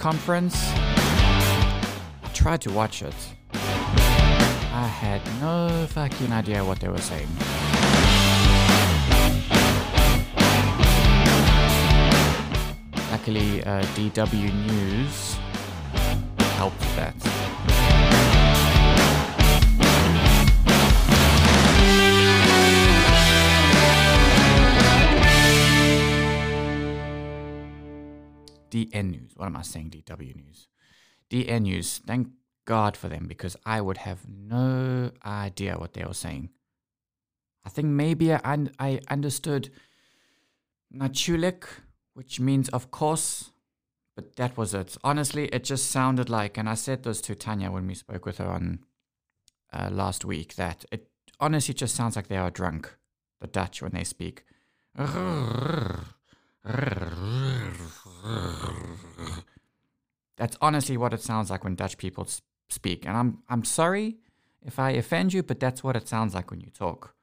conference? I tried to watch it. I had no fucking idea what they were saying. Luckily, uh, DW News helped that. DN News. What am I saying? DW News. DN News. Thank God for them because I would have no idea what they were saying. I think maybe I, I understood Nachulik, which means of course, but that was it. Honestly, it just sounded like, and I said this to Tanya when we spoke with her on uh, last week, that it honestly just sounds like they are drunk, the Dutch, when they speak. That's honestly what it sounds like when Dutch people speak. And I'm I'm sorry if I offend you, but that's what it sounds like when you talk.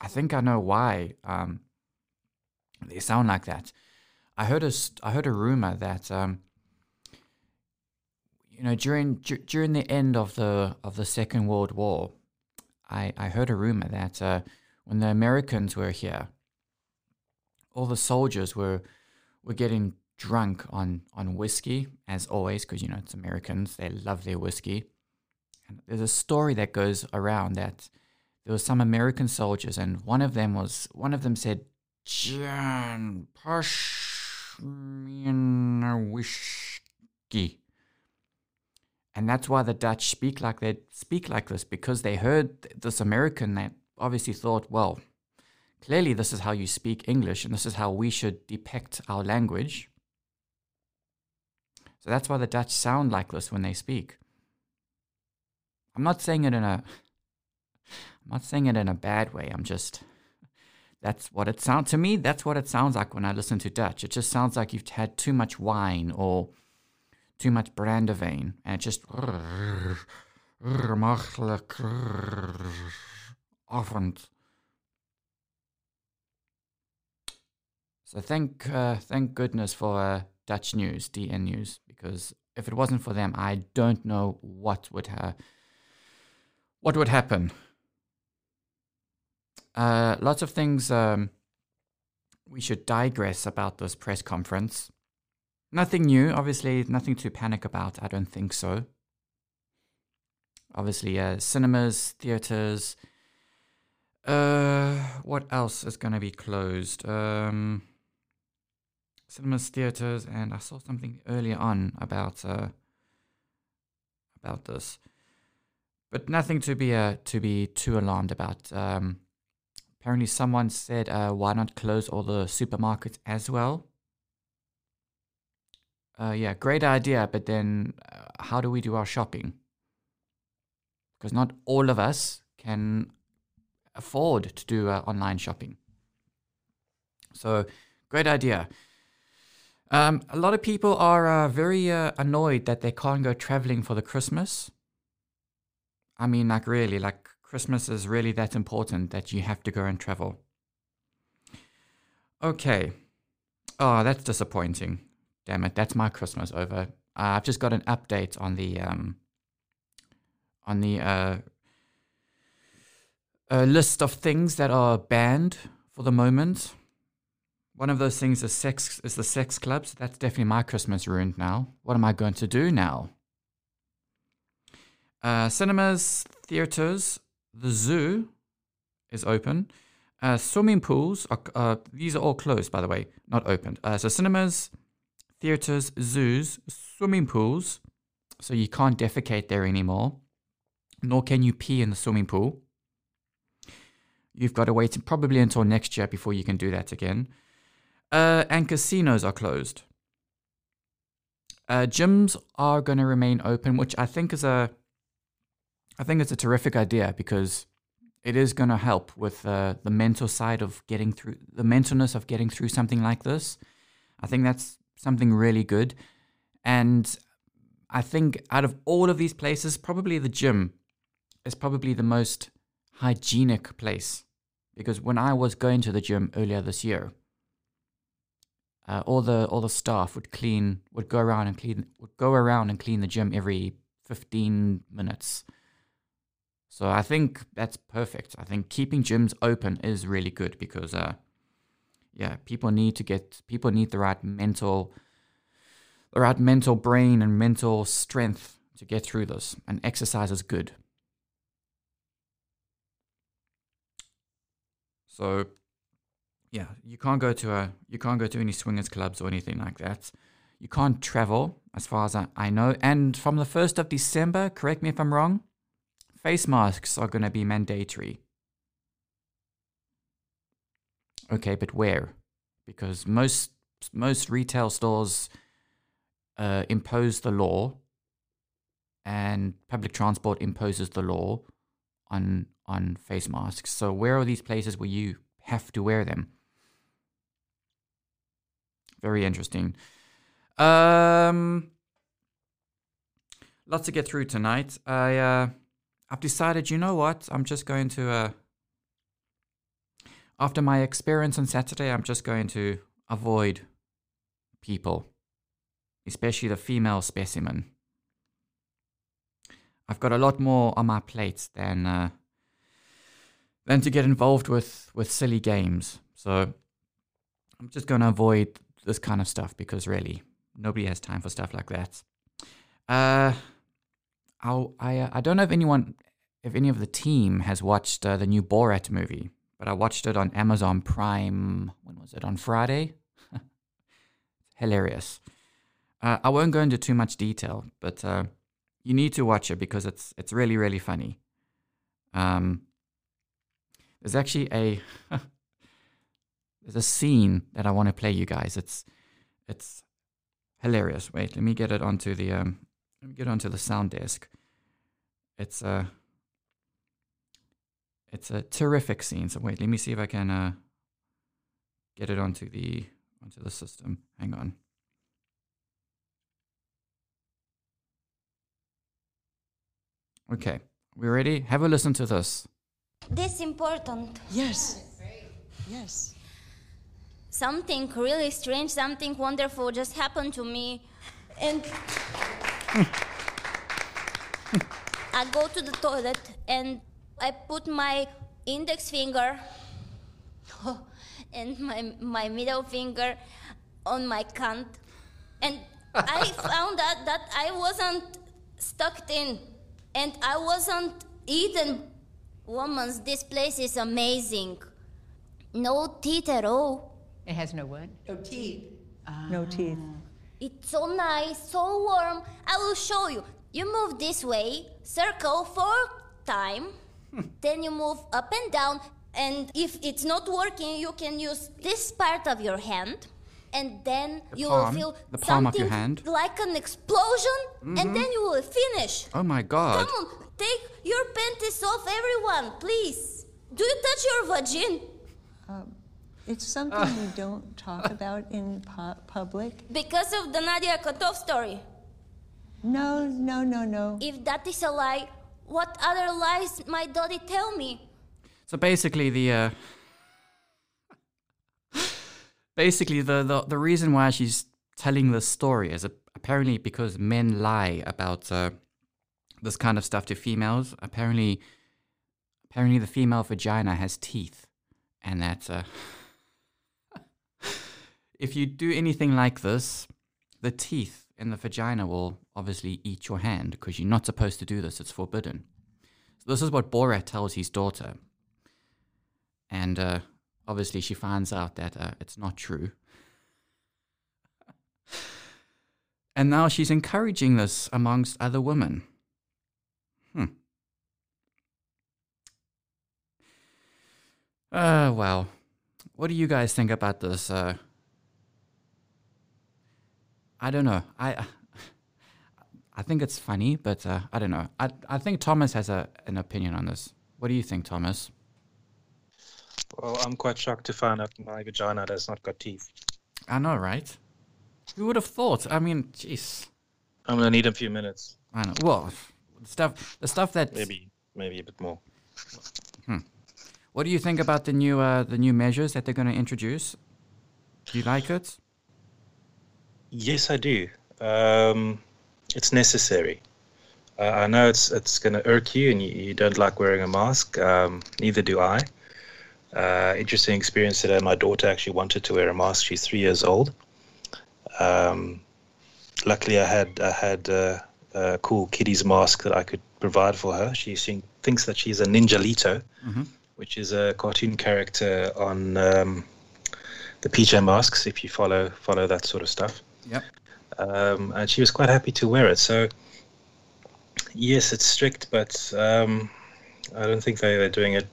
I think I know why um, they sound like that. I heard a I heard a rumor that um, you know during dur- during the end of the of the Second World War, I I heard a rumor that uh, when the Americans were here, all the soldiers were were getting drunk on on whiskey as always because you know it's Americans they love their whiskey. And there's a story that goes around that there were some American soldiers and one of them was one of them said, "John, push me in a whiskey." And that's why the Dutch speak like they speak like this because they heard this American that obviously thought, well, clearly this is how you speak English and this is how we should depict our language. So that's why the Dutch sound like this when they speak. I'm not saying it in a I'm not saying it in a bad way. I'm just that's what it sounds to me. That's what it sounds like when I listen to Dutch. It just sounds like you've had too much wine or too much brandewijn, and it just avond. So thank uh, thank goodness for uh, Dutch news, DN news, because if it wasn't for them, I don't know what would ha- what would happen. Uh, lots of things um, we should digress about this press conference. Nothing new, obviously, nothing to panic about. I don't think so. Obviously, uh, cinemas, theaters. Uh, what else is going to be closed? Um, cinemas, theaters, and I saw something earlier on about uh, about this, but nothing to be uh, to be too alarmed about. Um, apparently, someone said, uh, "Why not close all the supermarkets as well?" Uh, yeah, great idea, but then uh, how do we do our shopping? Because not all of us can afford to do uh, online shopping. So, great idea. Um, a lot of people are uh, very uh, annoyed that they can't go traveling for the Christmas. I mean, like, really, like, Christmas is really that important that you have to go and travel. Okay. Oh, that's disappointing. Damn it, that's my Christmas over. Uh, I've just got an update on the um, on the uh, a list of things that are banned for the moment. One of those things is sex is the sex clubs. That's definitely my Christmas ruined now. What am I going to do now? Uh, cinemas, theaters, the zoo is open. Uh, swimming pools are uh, these are all closed, by the way, not opened. Uh, so cinemas, theaters, zoos, swimming pools. So you can't defecate there anymore, nor can you pee in the swimming pool. You've got to wait probably until next year before you can do that again. Uh, and casinos are closed. Uh, gyms are going to remain open, which I think is a, I think it's a terrific idea because it is going to help with uh, the mental side of getting through the mentalness of getting through something like this. I think that's something really good, and I think out of all of these places, probably the gym is probably the most hygienic place because when I was going to the gym earlier this year, uh, all the all the staff would clean would go around and clean would go around and clean the gym every 15 minutes. So I think that's perfect. I think keeping gyms open is really good because uh yeah, people need to get people need the right mental the right mental brain and mental strength to get through this and exercise is good. So yeah, you can't go to a you can't go to any swingers clubs or anything like that. You can't travel, as far as I, I know. And from the first of December, correct me if I'm wrong, face masks are going to be mandatory. Okay, but where? Because most most retail stores uh, impose the law, and public transport imposes the law on on face masks. So where are these places where you have to wear them? Very interesting. Um, lots to get through tonight. I uh, I've decided. You know what? I'm just going to. Uh, after my experience on Saturday, I'm just going to avoid people, especially the female specimen. I've got a lot more on my plate than uh, than to get involved with with silly games. So I'm just going to avoid this kind of stuff because really nobody has time for stuff like that. Uh, I'll, I uh, I don't know if anyone, if any of the team has watched uh, the new Borat movie, but I watched it on Amazon Prime. When was it? On Friday. Hilarious. Uh, I won't go into too much detail, but uh, you need to watch it because it's it's really really funny. Um, there's actually a there's a scene that I want to play you guys. It's it's hilarious. Wait, let me get it onto the um let me get onto the sound desk. It's a it's a terrific scene. So wait, let me see if I can uh get it onto the onto the system. Hang on. Okay, we ready? Have a listen to this. This important. Yes. Yes. Something really strange, something wonderful just happened to me. And I go to the toilet and I put my index finger and my, my middle finger on my cunt. And I found out that I wasn't stuck in and I wasn't eaten. Woman's, this place is amazing. No teeth at all. It has no what? No teeth. No teeth. It's so nice, so warm. I will show you. You move this way, circle for time, then you move up and down, and if it's not working, you can use this part of your hand, and then The you palm, will feel the palm of something your hand. Mm-hmm. like an explosion, and then you will finish. Oh my god. Come on, take your panties off, everyone, please. Do you touch your vagina? It's something we don't talk about in pu- public. Because of the Nadia Kotov story. No, no, no, no. If that is a lie, what other lies might Dottie tell me? So basically, the uh, basically the, the the reason why she's telling this story is apparently because men lie about uh, this kind of stuff to females. Apparently, apparently the female vagina has teeth, and that uh, if you do anything like this, the teeth in the vagina will obviously eat your hand because you're not supposed to do this. It's forbidden. So this is what Borat tells his daughter and uh, obviously she finds out that uh, it's not true. and now she's encouraging this amongst other women. Hmm. Uh, well, what do you guys think about this? Uh, I don't know. I I think it's funny, but uh, I don't know. I I think Thomas has a an opinion on this. What do you think, Thomas? Well, I'm quite shocked to find out my vagina does not got teeth. I know, right? Who would have thought? I mean, jeez. I'm gonna need a few minutes, I know. Well, the stuff, the stuff that. maybe, maybe a bit more. Hmm. What do you think about the new, uh, the new measures that they're going to introduce? Do you like it? Yes, I do. Um, it's necessary. Uh, I know it's it's going to irk you, and you, you don't like wearing a mask. Um, neither do I. Uh, interesting experience today. My daughter actually wanted to wear a mask. She's three years old. Um, luckily, I had I had uh, a cool kiddies mask that I could provide for her. She think, thinks that she's a Ninjalino, Mhm. which is a cartoon character on um, the PJ Masks. If you follow follow that sort of stuff Yep. um, and she was quite happy to wear it. So, yes, it's strict, but um, I don't think they, they're doing it,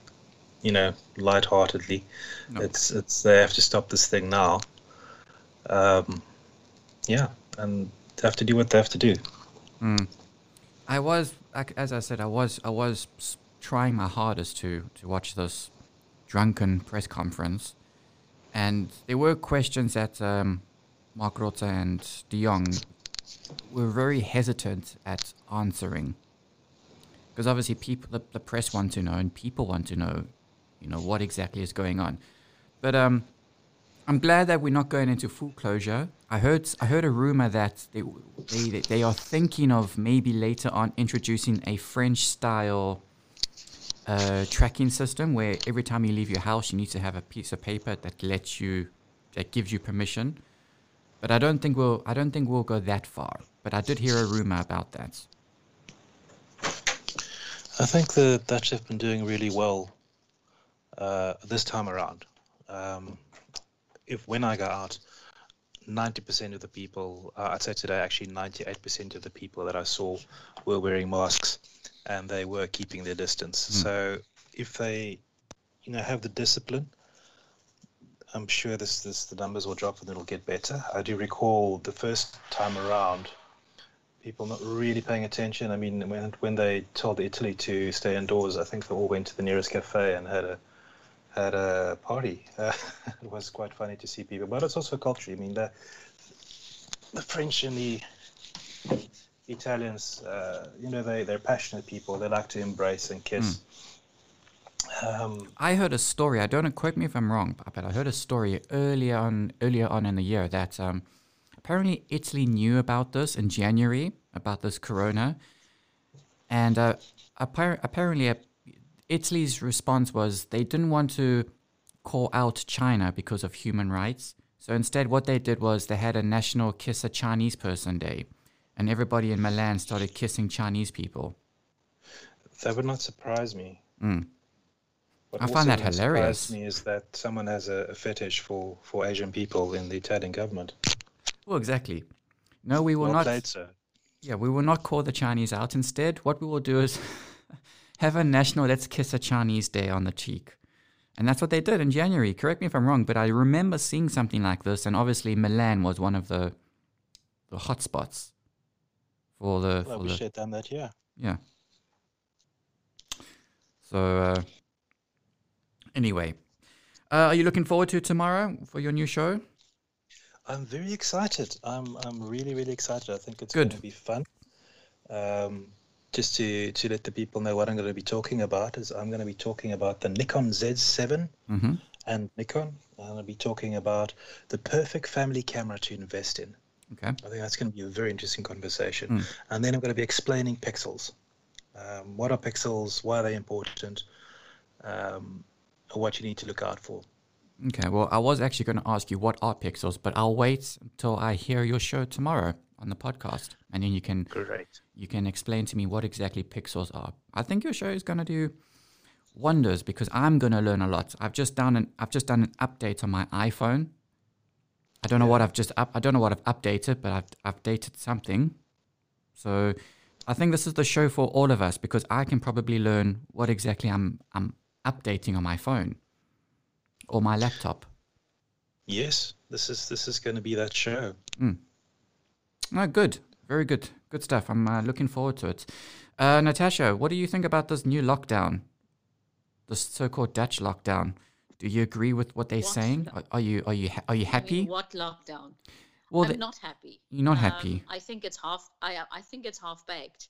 you know, lightheartedly. No. It's it's they have to stop this thing now. Um, yeah, and they have to do what they have to do. I was, as I said, I was, I was trying my hardest to to watch this drunken press conference, and there were questions that um, Mark Rutte and De Jong were very hesitant at answering, because obviously people, the, the press want to know, and people want to know, you know, what exactly is going on. But um, I'm glad that we're not going into full closure. I heard I heard a rumor that they they, they are thinking of maybe later on introducing a French style uh, tracking system where every time you leave your house you need to have a piece of paper that lets you that gives you permission. But I don't think we'll I don't think we'll go that far. But I did hear a rumor about that. I think the Dutch have been doing really well uh, this time around. Um, if when I go out, ninety percent of the people, uh, I'd say today actually ninety-eight percent of the people that I saw were wearing masks, and they were keeping their distance. So if they, you know, have the discipline, I'm sure this this the numbers will drop and it'll get better. I do recall the first time around people not really paying attention. I mean, when when they told Italy to stay indoors, I think they all went to the nearest cafe and had a had a party. Uh, it was quite funny to see people, but it's also culture. I mean, the the French and the Italians, uh, you know, they they're passionate people. They like to embrace and kiss. Um, I heard a story. I don't. Quote me if I'm wrong, but I heard a story earlier on earlier on in the year that um, apparently Italy knew about this in January about this corona, and uh, appar- apparently uh, Italy's response was they didn't want to call out China because of human rights. So instead, what they did was they had a national kiss a Chinese person day, and everybody in Milan started kissing Chinese people. that would not surprise me. Mm. What I find that hilarious. Me is that someone has a, a fetish for, for Asian people in the Italian government. Well, exactly. No, we will well not. played, sir. Yeah, we will not call the Chinese out. Instead, what we will do is have a national Let's Kiss a Chinese Day on the cheek. And that's what they did in January. Correct me if I'm wrong, but I remember seeing something like this. And obviously, Milan was one of the the hotspots for the. Well, For we the should have done that, yeah. yeah. So, uh, anyway, uh, are you looking forward to tomorrow for your new show? I'm very excited. I'm I'm really really excited. I think it's Good. going to be fun. Um, just to to let the people know what I'm going to be talking about is I'm going to be talking about the Nikon Z7 Mm-hmm. and Nikon. I'm going to be talking about the perfect family camera to invest in. Okay. I think that's going to be a very interesting conversation. Mm. And then I'm going to be explaining pixels. Um, what are pixels? Why are they important? Um, what you need to look out for. Okay, well, I was actually going to ask you what are pixels, but I'll wait until I hear your show tomorrow on the podcast, and then you can Correct. you can explain to me what exactly pixels are. I think your show is going to do wonders because I'm going to learn a lot. I've just done an I've just done an update on my iPhone. I don't know what I've just up, I don't know what I've updated, but I've updated something. So I think this is the show for all of us because I can probably learn what exactly I'm I'm updating on my phone or my laptop. Yes, this is this is going to be that show. Oh, good. Very good. Good stuff. I'm uh, looking forward to it. Uh, Natascha, what do you think about this new lockdown? The so-called Dutch lockdown. Do you agree with what they're What saying? lo- Are, are you are you ha- are you I mean, happy? what lockdown? Well, I'm the- not happy. you're not Um, happy. I think it's half. I I think it's half baked,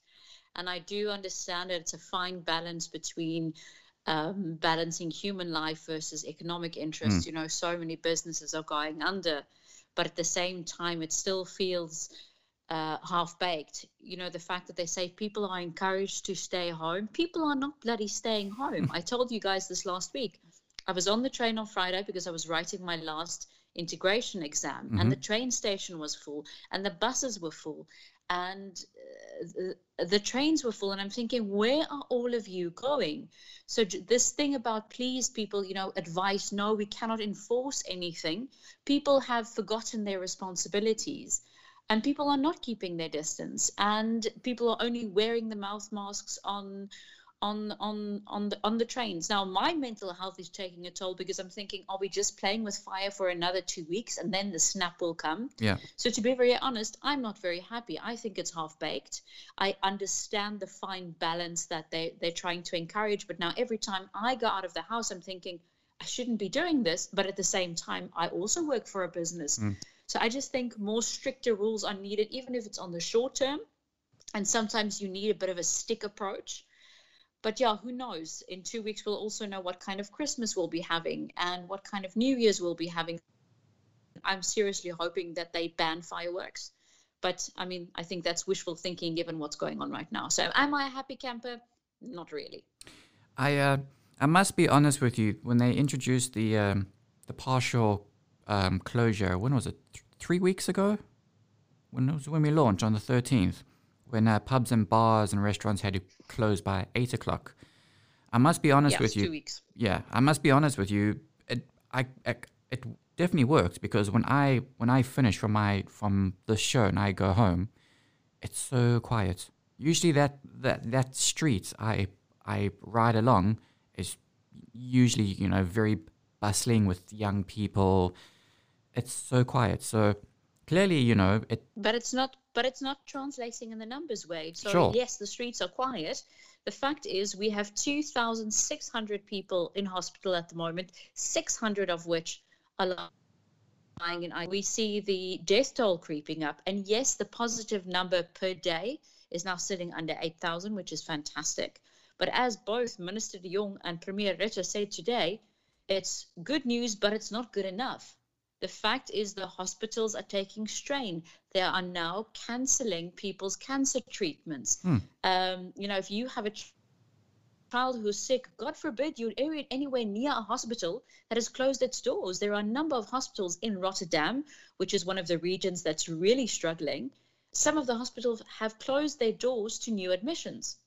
and I do understand that it's a fine balance between um, balancing human life versus economic Hmm. interest. You know, so many businesses are going under, but at the same time, it still feels uh, half baked. You know, the fact that they say people are encouraged to stay home. People are not bloody staying home. I told you guys this last week. I was on the train on Friday because I was writing my last integration exam, and the train station was full, and the buses were full, and uh, the, the trains were full. And I'm thinking, where are all of you going? So, this thing about please, people, you know, advice no, we cannot enforce anything. People have forgotten their responsibilities and people are not keeping their distance and people are only wearing the mouth masks on on on on the on the trains now my mental health is taking a toll because i'm thinking are we just playing with fire for another two weeks and then the snap will come Yeah. so to be very honest i'm not very happy i think it's half baked i understand the fine balance that they they're trying to encourage but now every time i go out of the house i'm thinking i shouldn't be doing this but at the same time i also work for a business mm. so I just think more stricter rules are needed, even if it's on the short term. And sometimes you need a bit of a stick approach. But yeah, who knows? In two weeks, we'll also know what kind of Christmas we'll be having and what kind of New Year's we'll be having. I'm seriously hoping that they ban fireworks. But I mean, I think that's wishful thinking given what's going on right now. So am I a happy camper? Not really. I uh, I must be honest with you. When they introduced the um, the partial um, closure, when was it? Th- three weeks ago. When was when we launched on the thirteenth, when uh, pubs and bars and restaurants had to close by eight o'clock. I must be honest Yes, with you. two weeks. Yeah, I must be honest with you. It, I, I, it definitely worked because when I when I finish from my from the show and I go home, it's so quiet. Usually that that that street I I ride along is usually you know very bustling with young people. It's so quiet. So clearly, you know, it But it's not. But it's not translating in the numbers way. So Sure. yes, the streets are quiet. The fact is, we have 2,600 people in hospital at the moment, 600 of which are lying in. I- We see the death toll creeping up, and yes, the positive number per day is now sitting under 8,000, which is fantastic. But as both Minister De Jong and Premier Rutte said today, it's good news, but it's not good enough. The fact is, the hospitals are taking strain. They are now canceling people's cancer treatments. Um, you know, if you have a ch- child who's sick, God forbid you're anywhere near a hospital that has closed its doors. There are a number of hospitals in Rotterdam, which is one of the regions that's really struggling. Some of the hospitals have closed their doors to new admissions.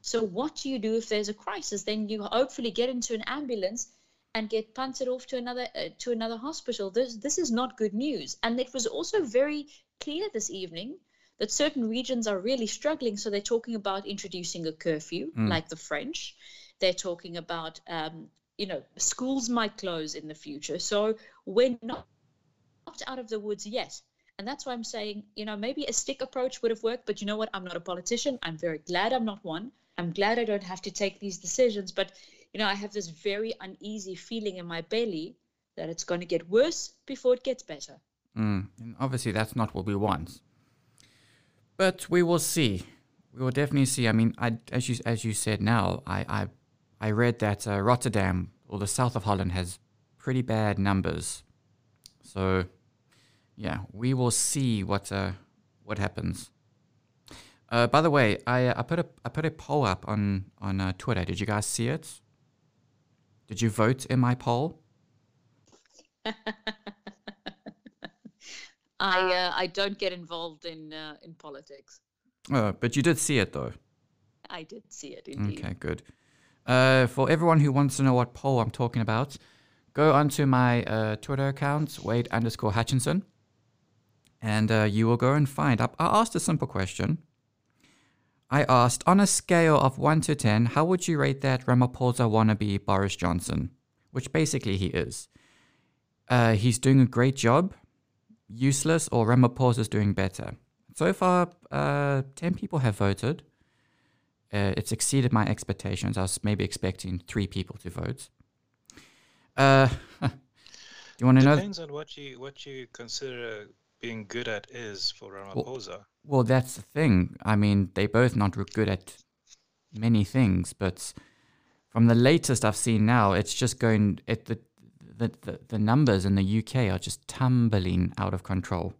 So, what do you do if there's a crisis? Then you hopefully get into an ambulance and get punted off to another uh, to another hospital. This this is not good news. And it was also very clear this evening that certain regions are really struggling. So they're talking about introducing a curfew, like the French. They're talking about um, you know schools might close in the future. So we're not not out of the woods yet. And that's why I'm saying, you know, maybe a stick approach would have worked, but you know what? I'm not a politician. I'm very glad I'm not one. I'm glad I don't have to take these decisions. But, you know, I have this very uneasy feeling in my belly that it's going to get worse before it gets better. Mm, and obviously, that's not what we want. But we will see. We will definitely see. I mean, I, as you as you said now, I I, I read that uh, Rotterdam or the south of Holland has pretty bad numbers. So, yeah, we will see what uh, what happens. Uh, by the way, I I put a I put a poll up on on uh, Twitter. Did you guys see it? Did you vote in my poll? I uh, I don't get involved in uh, in politics. Uh, but you did see it though. I did see it indeed. Okay, good. Uh, for everyone who wants to know what poll I'm talking about, go onto my uh, Twitter account, Wade underscore Hutchinson, and uh, you will go and find. I, I asked a simple question. I asked, on a scale of 1 to 10, how would you rate that Ramaphosa wannabe Boris Johnson? Which basically he is. Uh, he's doing a great job, useless, or Ramaphosa's doing better. So far, uh, 10 people have voted. Uh, it's exceeded my expectations. I was maybe expecting three people to vote. Uh, do you want to know? Depends on what you what you consider being good at is for Ramaphosa. Well, that's the thing. I mean, they both not good at many things, but from the latest I've seen now, it's just going. It the the, the, the numbers in the UK are just tumbling out of control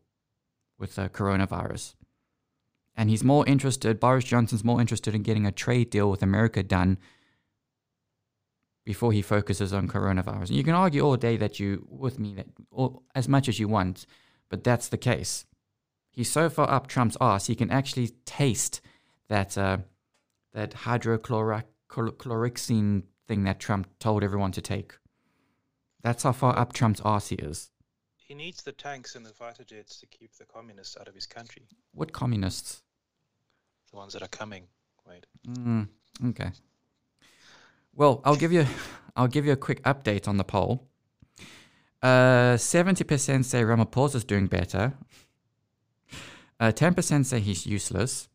with the coronavirus. And he's more interested, Boris Johnson's more interested in getting a trade deal with America done before he focuses on coronavirus. And you can argue all day that you, with me, that or as much as you want, but that's the case. He's so far up Trump's ass, he can actually taste that uh, that hydrochloroxine thing that Trump told everyone to take. That's how far up Trump's ass he is. He needs the tanks and the fighter jets to keep the communists out of his country. What communists? The ones that are coming. Wait. Mm, okay. Well, I'll give you, I'll give you a quick update on the poll. Uh, seventy percent say Ramaphosa is doing better. Uh, Ten percent say he's useless,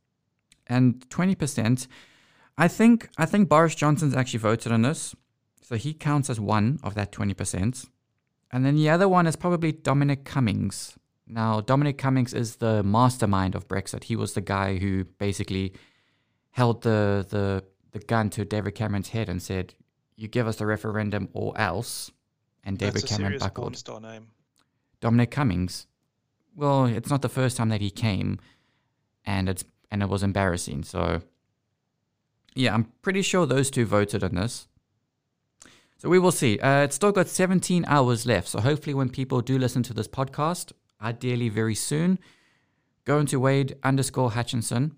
and twenty percent. I think I think Boris Johnson's actually voted on this, so he counts as one of that twenty percent. And then the other one is probably Dominic Cummings. Now, Dominic Cummings is the mastermind of Brexit. He was the guy who basically held the the the gun to David Cameron's head and said, "You give us the referendum or else." And David That's Cameron buckled. star name. Dominic Cummings. Well, it's not the first time that he came, and it's and it was embarrassing. So, yeah, I'm pretty sure those two voted on this. So we will see. Uh, it's still got 17 hours left. So hopefully, when people do listen to this podcast, ideally very soon, go into Wade underscore Hutchinson,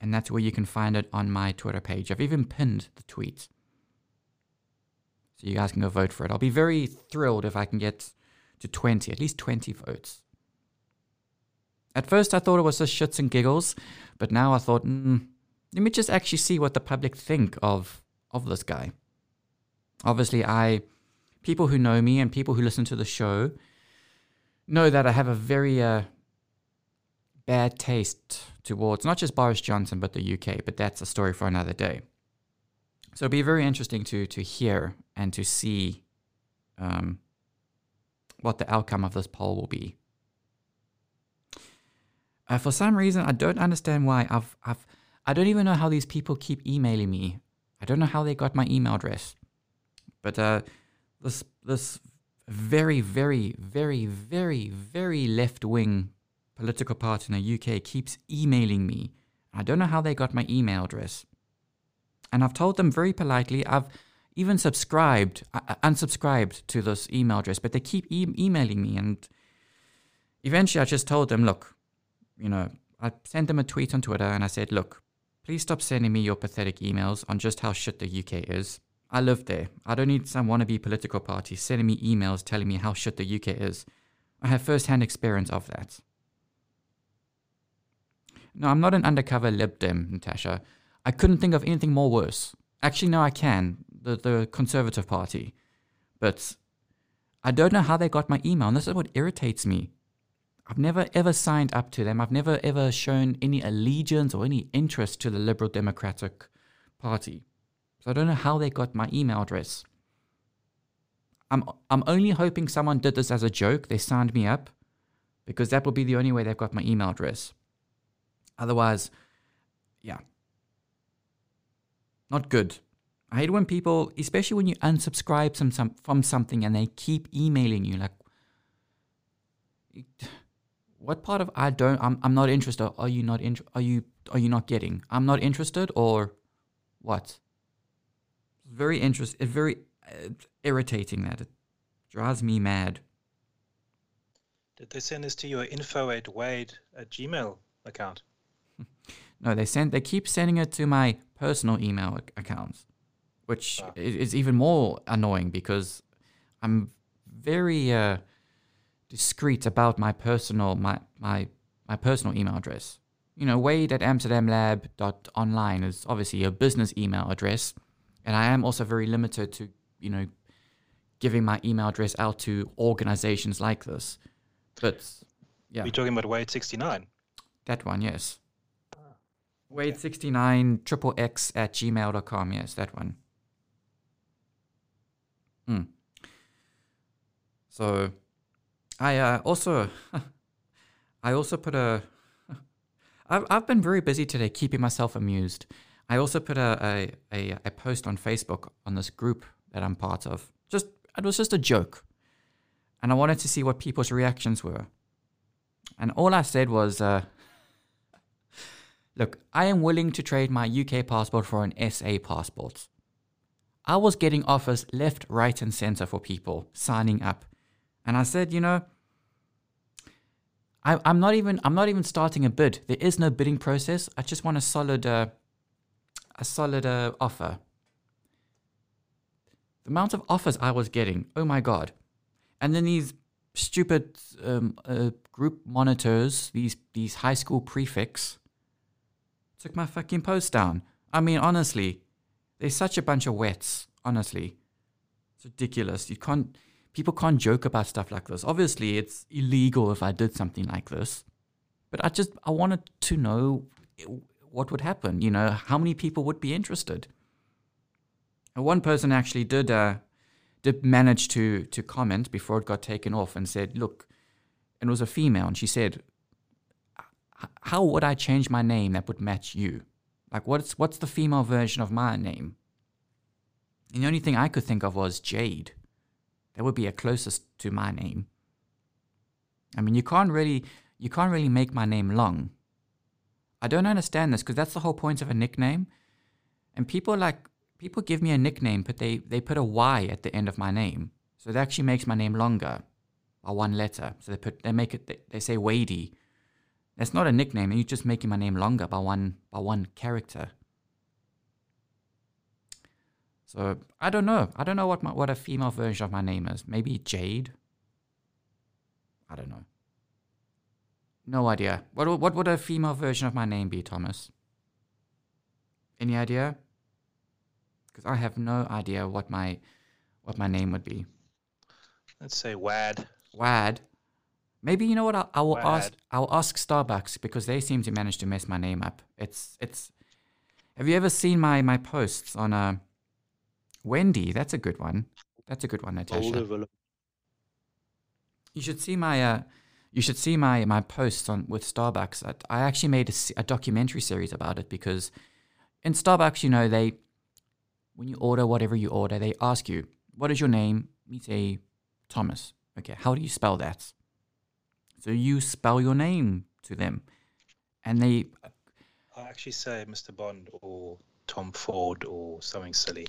and that's where you can find it on my Twitter page. I've even pinned the tweet. So you guys can go vote for it. I'll be very thrilled if I can get to 20, at least 20 votes. At first, I thought it was just shits and giggles, but now I thought, mm, let me just actually see what the public think of of this guy. Obviously, I people who know me and people who listen to the show know that I have a very uh, bad taste towards not just Boris Johnson but the UK. But that's a story for another day. So it'll be very interesting to to hear and to see um, what the outcome of this poll will be. Uh, for some reason, I don't understand why. I've, I've, I don't even know how these people keep emailing me. I don't know how they got my email address. But uh, this, this very, very, very, very, very left wing political party in the UK keeps emailing me. I don't know how they got my email address. And I've told them very politely, I've even subscribed, uh, unsubscribed to this email address, but they keep e- emailing me. And eventually I just told them, look, you know, I sent them a tweet on Twitter and I said, look, please stop sending me your pathetic emails on just how shit the UK is. I live there. I don't need some wannabe political party sending me emails telling me how shit the UK is. I have first hand experience of that. No, I'm not an undercover Lib Dem, Natascha. I couldn't think of anything more worse. Actually, no, I can. The, the Conservative Party. But I don't know how they got my email, and this is what irritates me. I've never ever signed up to them. I've never ever shown any allegiance or any interest to the Liberal Democratic Party. So I don't know how they got my email address. I'm I'm only hoping someone did this as a joke. They signed me up because that will be the only way they've got my email address. Otherwise, yeah. Not good. I hate when people, especially when you unsubscribe some, some, from something and they keep emailing you like what part of I don't I'm I'm not interested are you not in, are you are you not getting? I'm not interested or what? Very interest it's very uh, irritating that it drives me mad. Did they send this to your info at Wade at Gmail account? No, they send they keep sending it to my personal email ac- accounts, which i- is even more annoying because I'm very uh, discreet about my personal my my my personal email address. You know, Wade at amsterdamlab.online is obviously a business email address, and I am also very limited to you know giving my email address out to organizations like this. But yeah, We're talking about Wade 69. that one, yes. Wade69 triple X at gmail.com. Yes, that one. Hmm. So I uh, also I also put a I've I've been very busy today keeping myself amused. I also put a, a, a, a post on Facebook on this group that I'm part of. Just it was just a joke. And I wanted to see what people's reactions were. And all I said was, uh, look, I am willing to trade my UK passport for an SA passport. I was getting offers left, right, and center for people signing up. And I said, you know, I, I'm not even I'm not even starting a bid. There is no bidding process. I just want a solid uh, a solid uh, offer. The amount of offers I was getting, oh my god! And then these stupid um, uh, group monitors, these these high school prefects, took my fucking post down. I mean, honestly, they're such a bunch of wets. Honestly, it's ridiculous. You can't. People can't joke about stuff like this. Obviously, it's illegal if I did something like this. But I just I wanted to know what would happen. You know, how many people would be interested. And one person actually did uh, did manage to to comment before it got taken off and said, "Look," it was a female, and she said, "How would I change my name that would match you? Like, what's what's the female version of my name?" And the only thing I could think of was Jade. That would be a closest to my name. I mean, you can't really you can't really make my name long. I don't understand this because that's the whole point of a nickname. And people like people give me a nickname, but they they put a Y at the end of my name, so that actually makes my name longer by one letter. So they put they make it they, they say Wadey. That's not a nickname, and you're just making my name longer by one by one character. So I don't know. I don't know what my, what a female version of my name is. Maybe Jade. I don't know. No idea. What what would a female version of my name be, Thomas? Any idea? Because I have no idea what my what my name would be. Let's say WAD. Wad. Maybe you know what? I, I will ask. I will ask Starbucks because they seem to manage to mess my name up. It's it's. Have you ever seen my my posts on uh, Wendy? That's a good one. That's a good one, Natascha. You should see my uh, you should see my my posts on with Starbucks. I, I actually made a, a documentary series about it because in Starbucks, you know, they when you order whatever you order, they ask you, "What is your name?" You say Thomas. Okay, how do you spell that? So you spell your name to them, and they I actually say Mr. Bond or Tom Ford or something silly.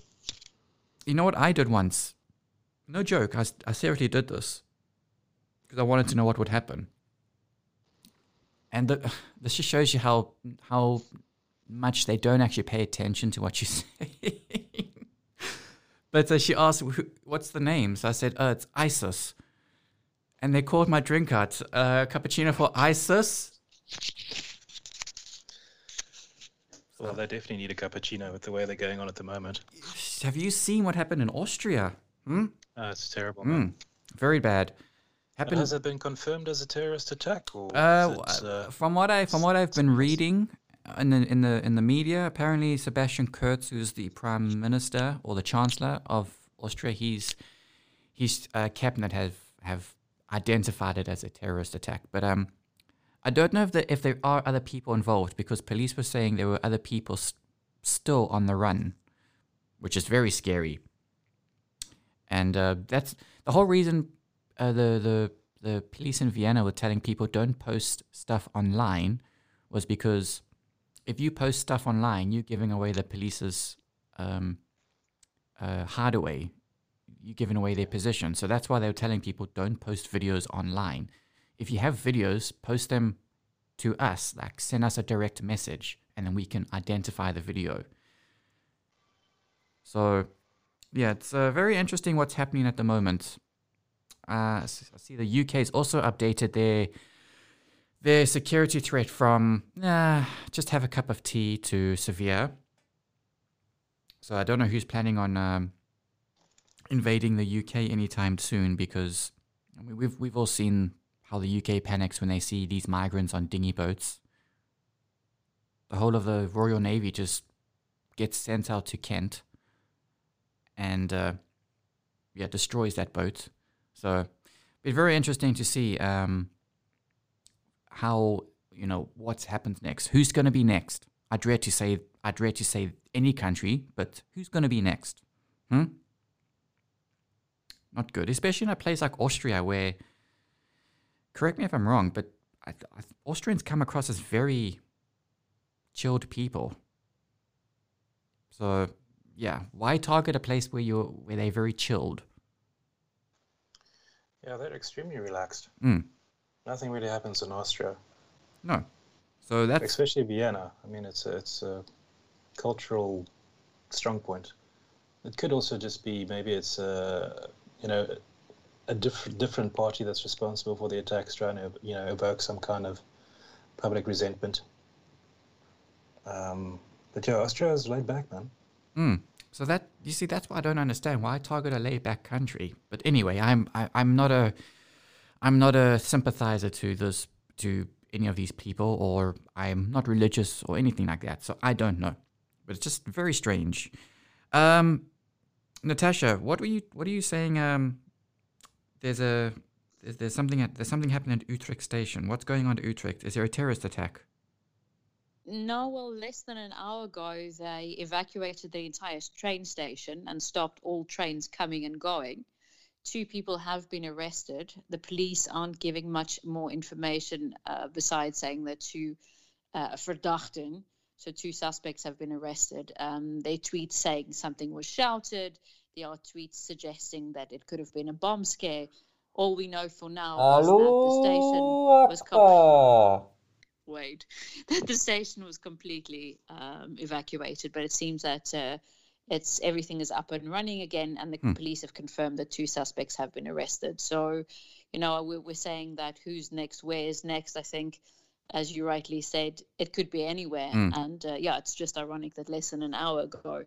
You know what I did once? No joke. I seriously did this because I wanted to know what would happen. And the, this just shows you how how much they don't actually pay attention to what you say. but uh, she asked, "What's the name?" So I said, "Oh, it's ISIS." And they called my drink out uh, cappuccino for ISIS. Well, they definitely need a cappuccino with the way they're going on at the moment. Have you seen what happened in Austria? Hmm? Oh, it's terrible. Man. Very bad. Happened. Has it been confirmed as a terrorist attack? Or Uh, it, uh, from what I from what I've been reading in the in the in the media, apparently Sebastian Kurz, who's the prime minister or the chancellor of Austria, he's his uh, cabinet have have identified it as a terrorist attack. But um, I don't know if the, if there are other people involved because police were saying there were other people s- still on the run, which is very scary. And uh, that's the whole reason uh, the the the police in Vienna were telling people don't post stuff online was because if you post stuff online, you're giving away the police's um, uh. You're giving away their position. So that's why they were telling people don't post videos online. If you have videos, post them to us. Like send us a direct message, and then we can identify the video. So, yeah, it's uh, very interesting what's happening at the moment. Uh, I see the UK has also updated their their security threat from uh, just have a cup of tea to severe. So I don't know who's planning on um, invading the UK anytime soon because we've we've all seen how the UK panics when they see these migrants on dinghy boats. The whole of the Royal Navy just gets sent out to Kent and uh, yeah destroys that boat. So it's very interesting to see um, how you know what's happened next. Who's going to be next? I dread to say I dread to say any country, but who's going to be next? Hmm. not good, especially in a place like Austria where, correct me if I'm wrong, but I, I, Austrians come across as very chilled people. So, yeah, why target a place where you're where they're very chilled? Yeah, they're extremely relaxed. Mm. Nothing really happens in Austria, No, so that's especially Vienna. I mean, it's a, it's a cultural strong point. It could also just be maybe it's a you know a different different party that's responsible for the attacks, trying to you know evoke some kind of public resentment. Um, but yeah, Austria is laid back, man. Mm. So that you see, that's why I don't understand why I target a laid-back country. But anyway, I'm I, I'm not a I'm not a sympathizer to this to any of these people, or I'm not religious or anything like that. So I don't know, but it's just very strange. Um, Natascha, what were you what are you saying? Um, there's a there's, there's something at, there's something happening at Utrecht station. What's going on at Utrecht? Is there a terrorist attack? No, well, less than an hour ago, they evacuated the entire train station and stopped all trains coming and going. Two people have been arrested. The police aren't giving much more information uh, besides saying that two uh, verdachten, so two suspects have been arrested. Um, they tweet saying something was shouted. There are tweets suggesting that it could have been a bomb scare. All we know for now is that the station was com- wait. That the station was completely um, evacuated but it seems that uh, it's everything is up and running again and the police have confirmed that two suspects have been arrested. So you know we're, we're saying that who's next where is next? I think as you rightly said it could be anywhere. And uh, yeah it's just ironic that less than an hour ago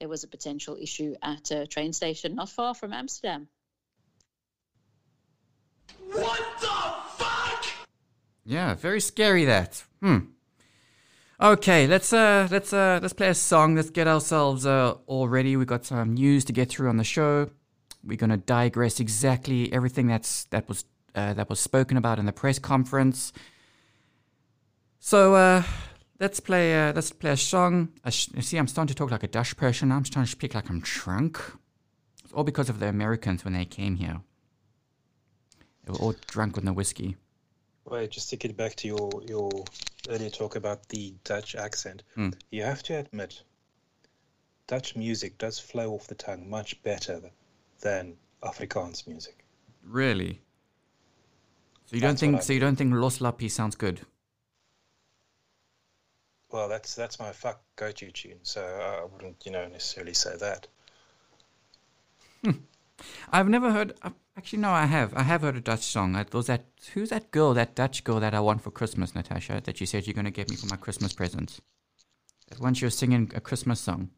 there was a potential issue at a train station not far from amsterdam What the fuck? Yeah, very scary that. Hmm. Okay, let's uh let's uh let's play a song. Let's get ourselves uh all ready. We got some news to get through on the show. We're gonna digress exactly everything that's that was uh, that was spoken about in the press conference. So uh let's play uh let's play a song. I sh- you see, I'm starting to talk like a Dutch person. I'm starting to speak like I'm drunk. It's all because of the Americans when they came here. They were all drunk on the whiskey. Wait, just to get back to your your earlier talk about the Dutch accent, Hmm. you have to admit, Dutch music does flow off the tongue much better than Afrikaans music. Really? So you don't think I so you don't think Los Lapis sounds good? Well, that's that's my fuck go-to tune, so I wouldn't, you know, necessarily say that. I've never heard uh, actually no I have. I have heard a Dutch song. I was that who's that girl, that Dutch girl that I want for Christmas, Natascha, that you said you're gonna get me for my Christmas presents. That once you were singing a Christmas song.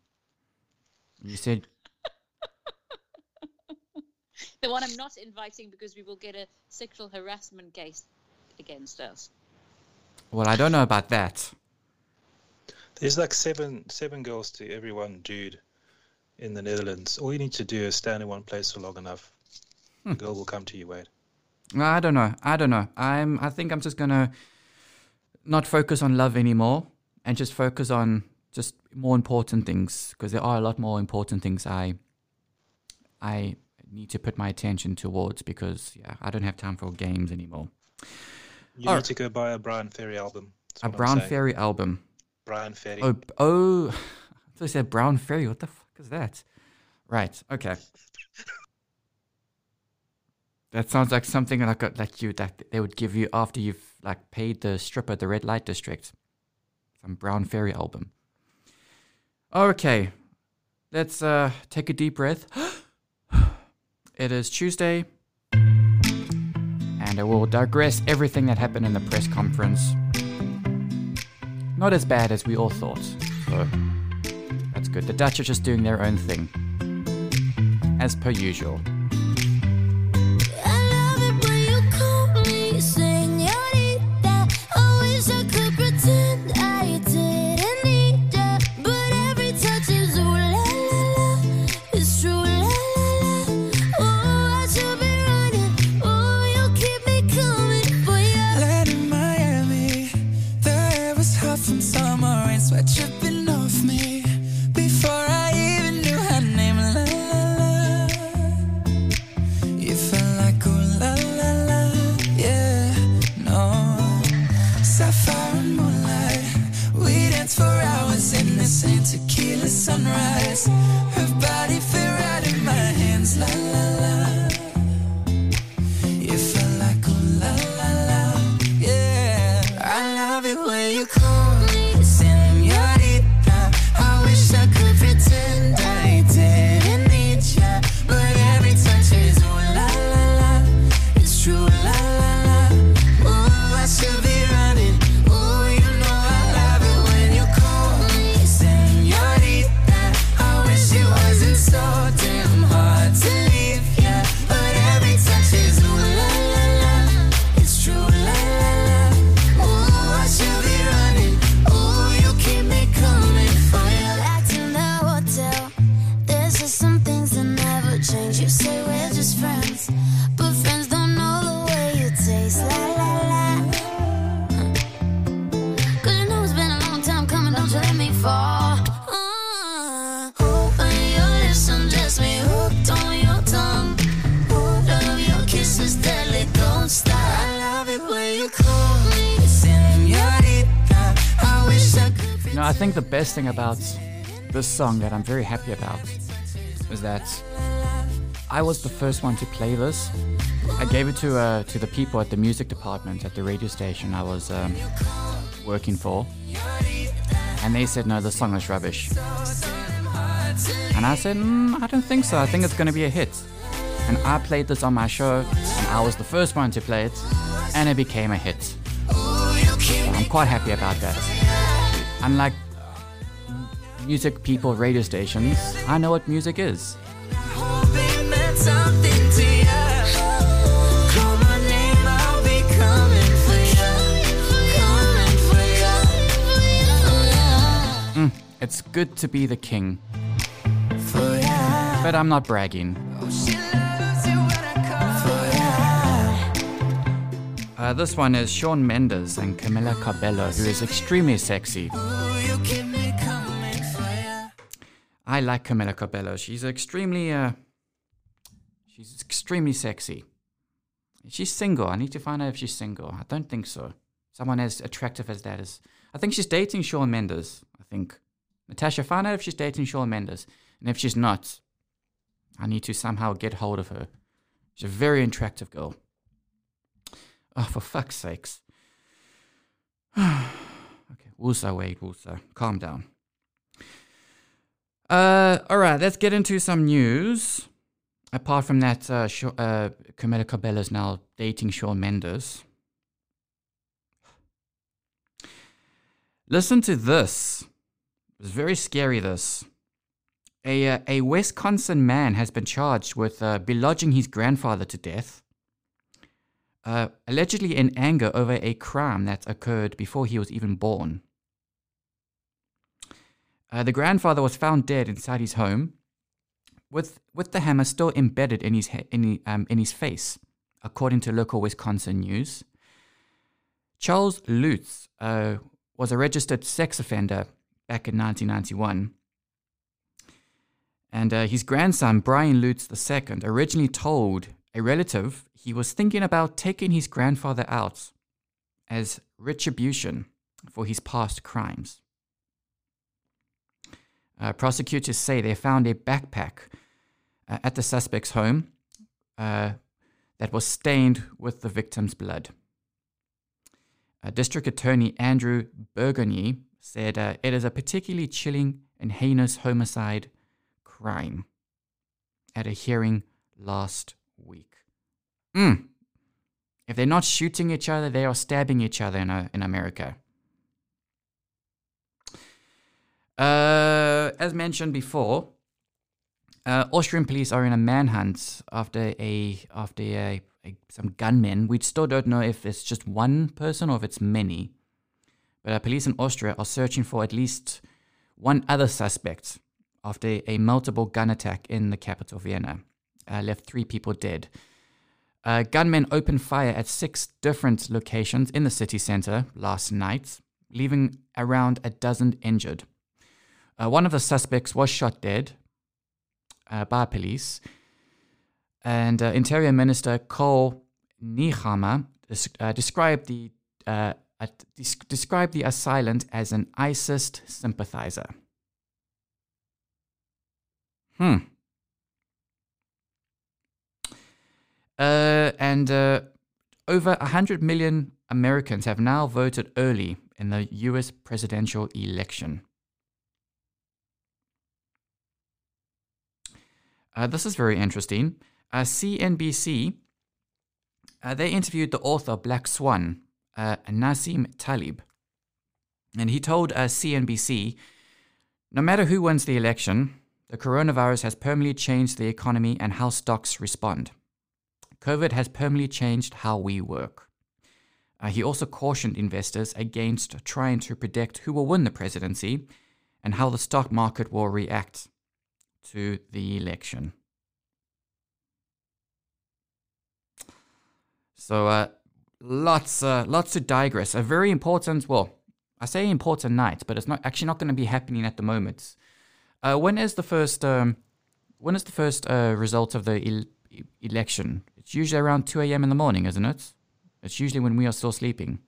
You said the one i'm not inviting because we will get a sexual harassment case against us well I don't know about that. There's like seven seven girls to every one dude in the Netherlands. All you need to do is stand in one place for long enough. Hmm. A girl will come to you, Wade. I don't know. I don't know. I'm. I think I'm just gonna not focus on love anymore and just focus on just more important things because there are a lot more important things I I need to put my attention towards because yeah, I don't have time for games anymore. You All need right. to go buy a Bryan Ferry album. A Brown. Fairy album. Bryan Ferry. Oh, oh! I said Brown Fairy. What the fuck is that? Right. Okay. That sounds like something like a, like you that they would give you after you've like paid the stripper the red light district. Some Brown Fairy album. Okay, let's uh take a deep breath. it is Tuesday, and I will digress everything that happened in the press conference. Not as bad as we all thought. So that's good. The Dutch are just doing their own thing. As per usual. Think the best thing about this song that I'm very happy about is that I was the first one to play this. I gave it to uh, to the people at the music department at the radio station I was um, working for, and they said no, the song is rubbish. And I said, mm, I don't think so. I think it's going to be a hit. And I played this on my show, and I was the first one to play it, and it became a hit. So I'm quite happy about that. Unlike music people, radio stations, I know what music is. Hoping meant something to ya. Call my name, I'll be coming for ya. Coming for ya. It's good to be the king, but I'm not bragging. She loves it when I call for ya. Uh, this one is Shawn Mendes and Camila Cabello, who is extremely sexy. I like Camila Cabello. She's extremely, uh, she's extremely sexy. She's single. I need to find out if she's single. I don't think so. Someone as attractive as that is. I think she's dating Shawn Mendes. I think. Natascha, find out if she's dating Shawn Mendes. And if she's not, I need to somehow get hold of her. She's a very attractive girl. Oh, for fuck's sakes. okay, Wusa, wait, Wusa. Calm down. Uh, all right, let's get into some news. Apart from that, uh, Sh- uh, Camila Cabello is now dating Shawn Mendes. Listen to this. It's very scary, this. A, uh, a Wisconsin man has been charged with uh, belodging his grandfather to death, uh, allegedly in anger over a crime that occurred before he was even born. Uh, the grandfather was found dead inside his home, with with the hammer still embedded in his he- in, um, in his face, according to local Wisconsin news. Charles Lutz uh, was a registered sex offender back in 1991, and uh, his grandson Brian Lutz II originally told a relative he was thinking about taking his grandfather out as retribution for his past crimes. Uh, prosecutors say they found a backpack uh, at the suspect's home uh, that was stained with the victim's blood. Uh, District Attorney Andrew Burgonyi said uh, it is a particularly chilling and heinous homicide crime at a hearing last week. Mm. If they're not shooting each other, they are stabbing each other in, uh, in America. Uh, as mentioned before, uh, Austrian police are in a manhunt after a after a, a, some gunmen. We still don't know if it's just one person or if it's many. But uh, police in Austria are searching for at least one other suspect after a multiple gun attack in the capital, Vienna. Uh, left three people dead. Uh, gunmen opened fire at six different locations in the city center last night, leaving around a dozen injured. Uh, one of the suspects was shot dead uh, by police, and uh, Interior Minister Cole des- uh, described the uh, described the assailant as an ISIS sympathizer. Hmm. And uh, over 100 million Americans have now voted early in the US presidential election. Uh, this is very interesting. Uh, CNBC, uh, they interviewed the author Black Swan, uh, Nassim Taleb. And he told uh, CNBC no matter who wins the election, the coronavirus has permanently changed the economy and how stocks respond. COVID has permanently changed how we work. Uh, he also cautioned investors against trying to predict who will win the presidency and how the stock market will react to the election. So, uh, lots, uh, lots to digress. A very important, well, I say important night, but it's not actually not going to be happening at the moment. Uh, when is the first? Um, when is the first uh, result of the el- election? It's usually around two a.m. in the morning, isn't it? It's usually when we are still sleeping.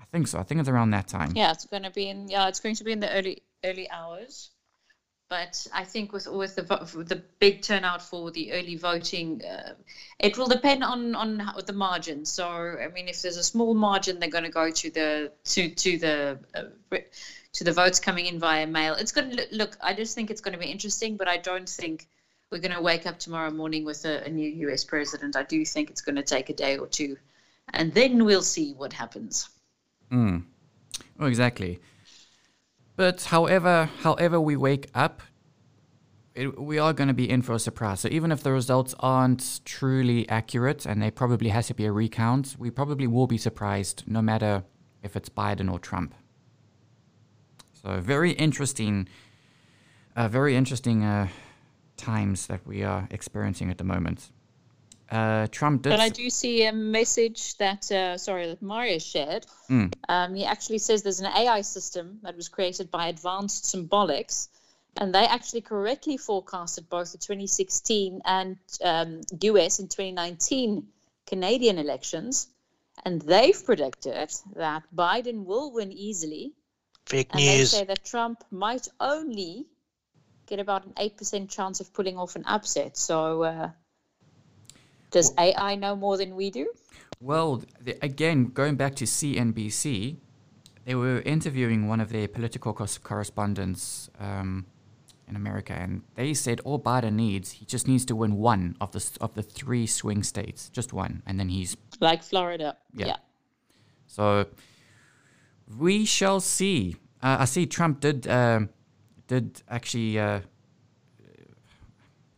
I think so. I think it's around that time. Yeah, it's going to be in. Yeah, it's going to be in the early early hours. But I think with with the the big turnout for the early voting, uh, it will depend on on how, the margin. So I mean, if there's a small margin, they're going to go to the to to the uh, to the votes coming in via mail. It's going to look. I just think it's going to be interesting, but I don't think we're going to wake up tomorrow morning with a, a new U.S. president. I do think it's going to take a day or two, and then we'll see what happens. Mm. Oh, exactly. But however, however we wake up, it, we are going to be in for a surprise. So even if the results aren't truly accurate, and there probably has to be a recount, we probably will be surprised, no matter if it's Biden or Trump. So very interesting, uh, very interesting uh, times that we are experiencing at the moment. Uh, Trump did. But I do see a message that, uh, sorry, that Mario shared. Mm. Um, he actually says there's an AI system that was created by Advanced Symbolics, and they actually correctly forecasted both the 2016 and um, US and 2019 Canadian elections. And they've predicted that Biden will win easily. Fake And they news. say that Trump might only get about an 8% chance of pulling off an upset. So, uh, does AI know more than we do? Well, the, again, going back to CNBC, they were interviewing one of their political correspondents um, in America, and they said all Biden needs, he just needs to win one of the of the three swing states, just one, and then he's Like Florida. Yeah. yeah. so. We shall see. Uh, I see Trump did um did actually uh,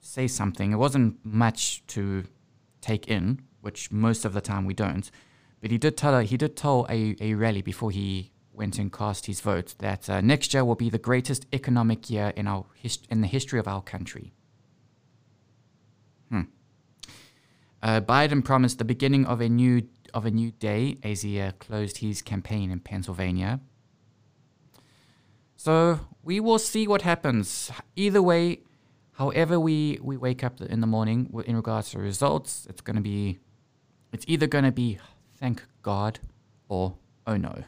say something. It wasn't much to take in, which most of the time we don't. But he did tell he did tell a, a rally before he went and cast his vote that uh, next year will be the greatest economic year in our hist- in the history of our country. Hmm. Uh, Biden promised the beginning of a new of a new day as he uh, closed his campaign in Pennsylvania. So we will see what happens. Either way, however we, we wake up in the morning in regards to results, it's going to be, it's either going to be thank God or oh no.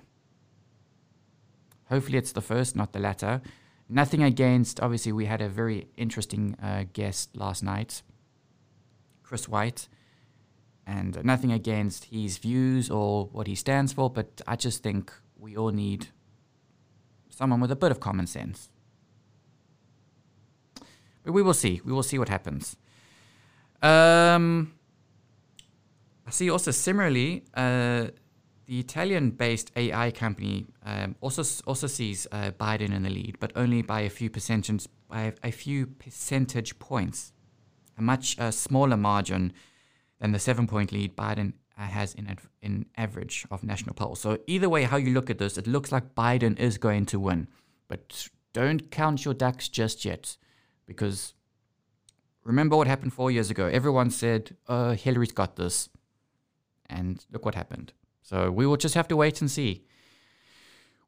Hopefully it's the first, not the latter. Nothing against, obviously, we had a very interesting uh, guest last night, Chris White, and nothing against his views or what he stands for, but I just think we all need someone with a bit of common sense. But we will see. We will see what happens. Um, I see also similarly, uh, the Italian-based AI company um, also also sees uh, Biden in the lead, but only by a few percentage by a few percentage points, a much uh, smaller margin than the seven-point lead Biden has in in average of national polls. So either way, how you look at this, it looks like Biden is going to win, but don't count your ducks just yet, because remember what happened four years ago. Everyone said, uh, "Hillary's got this," and look what happened. So we will just have to wait and see.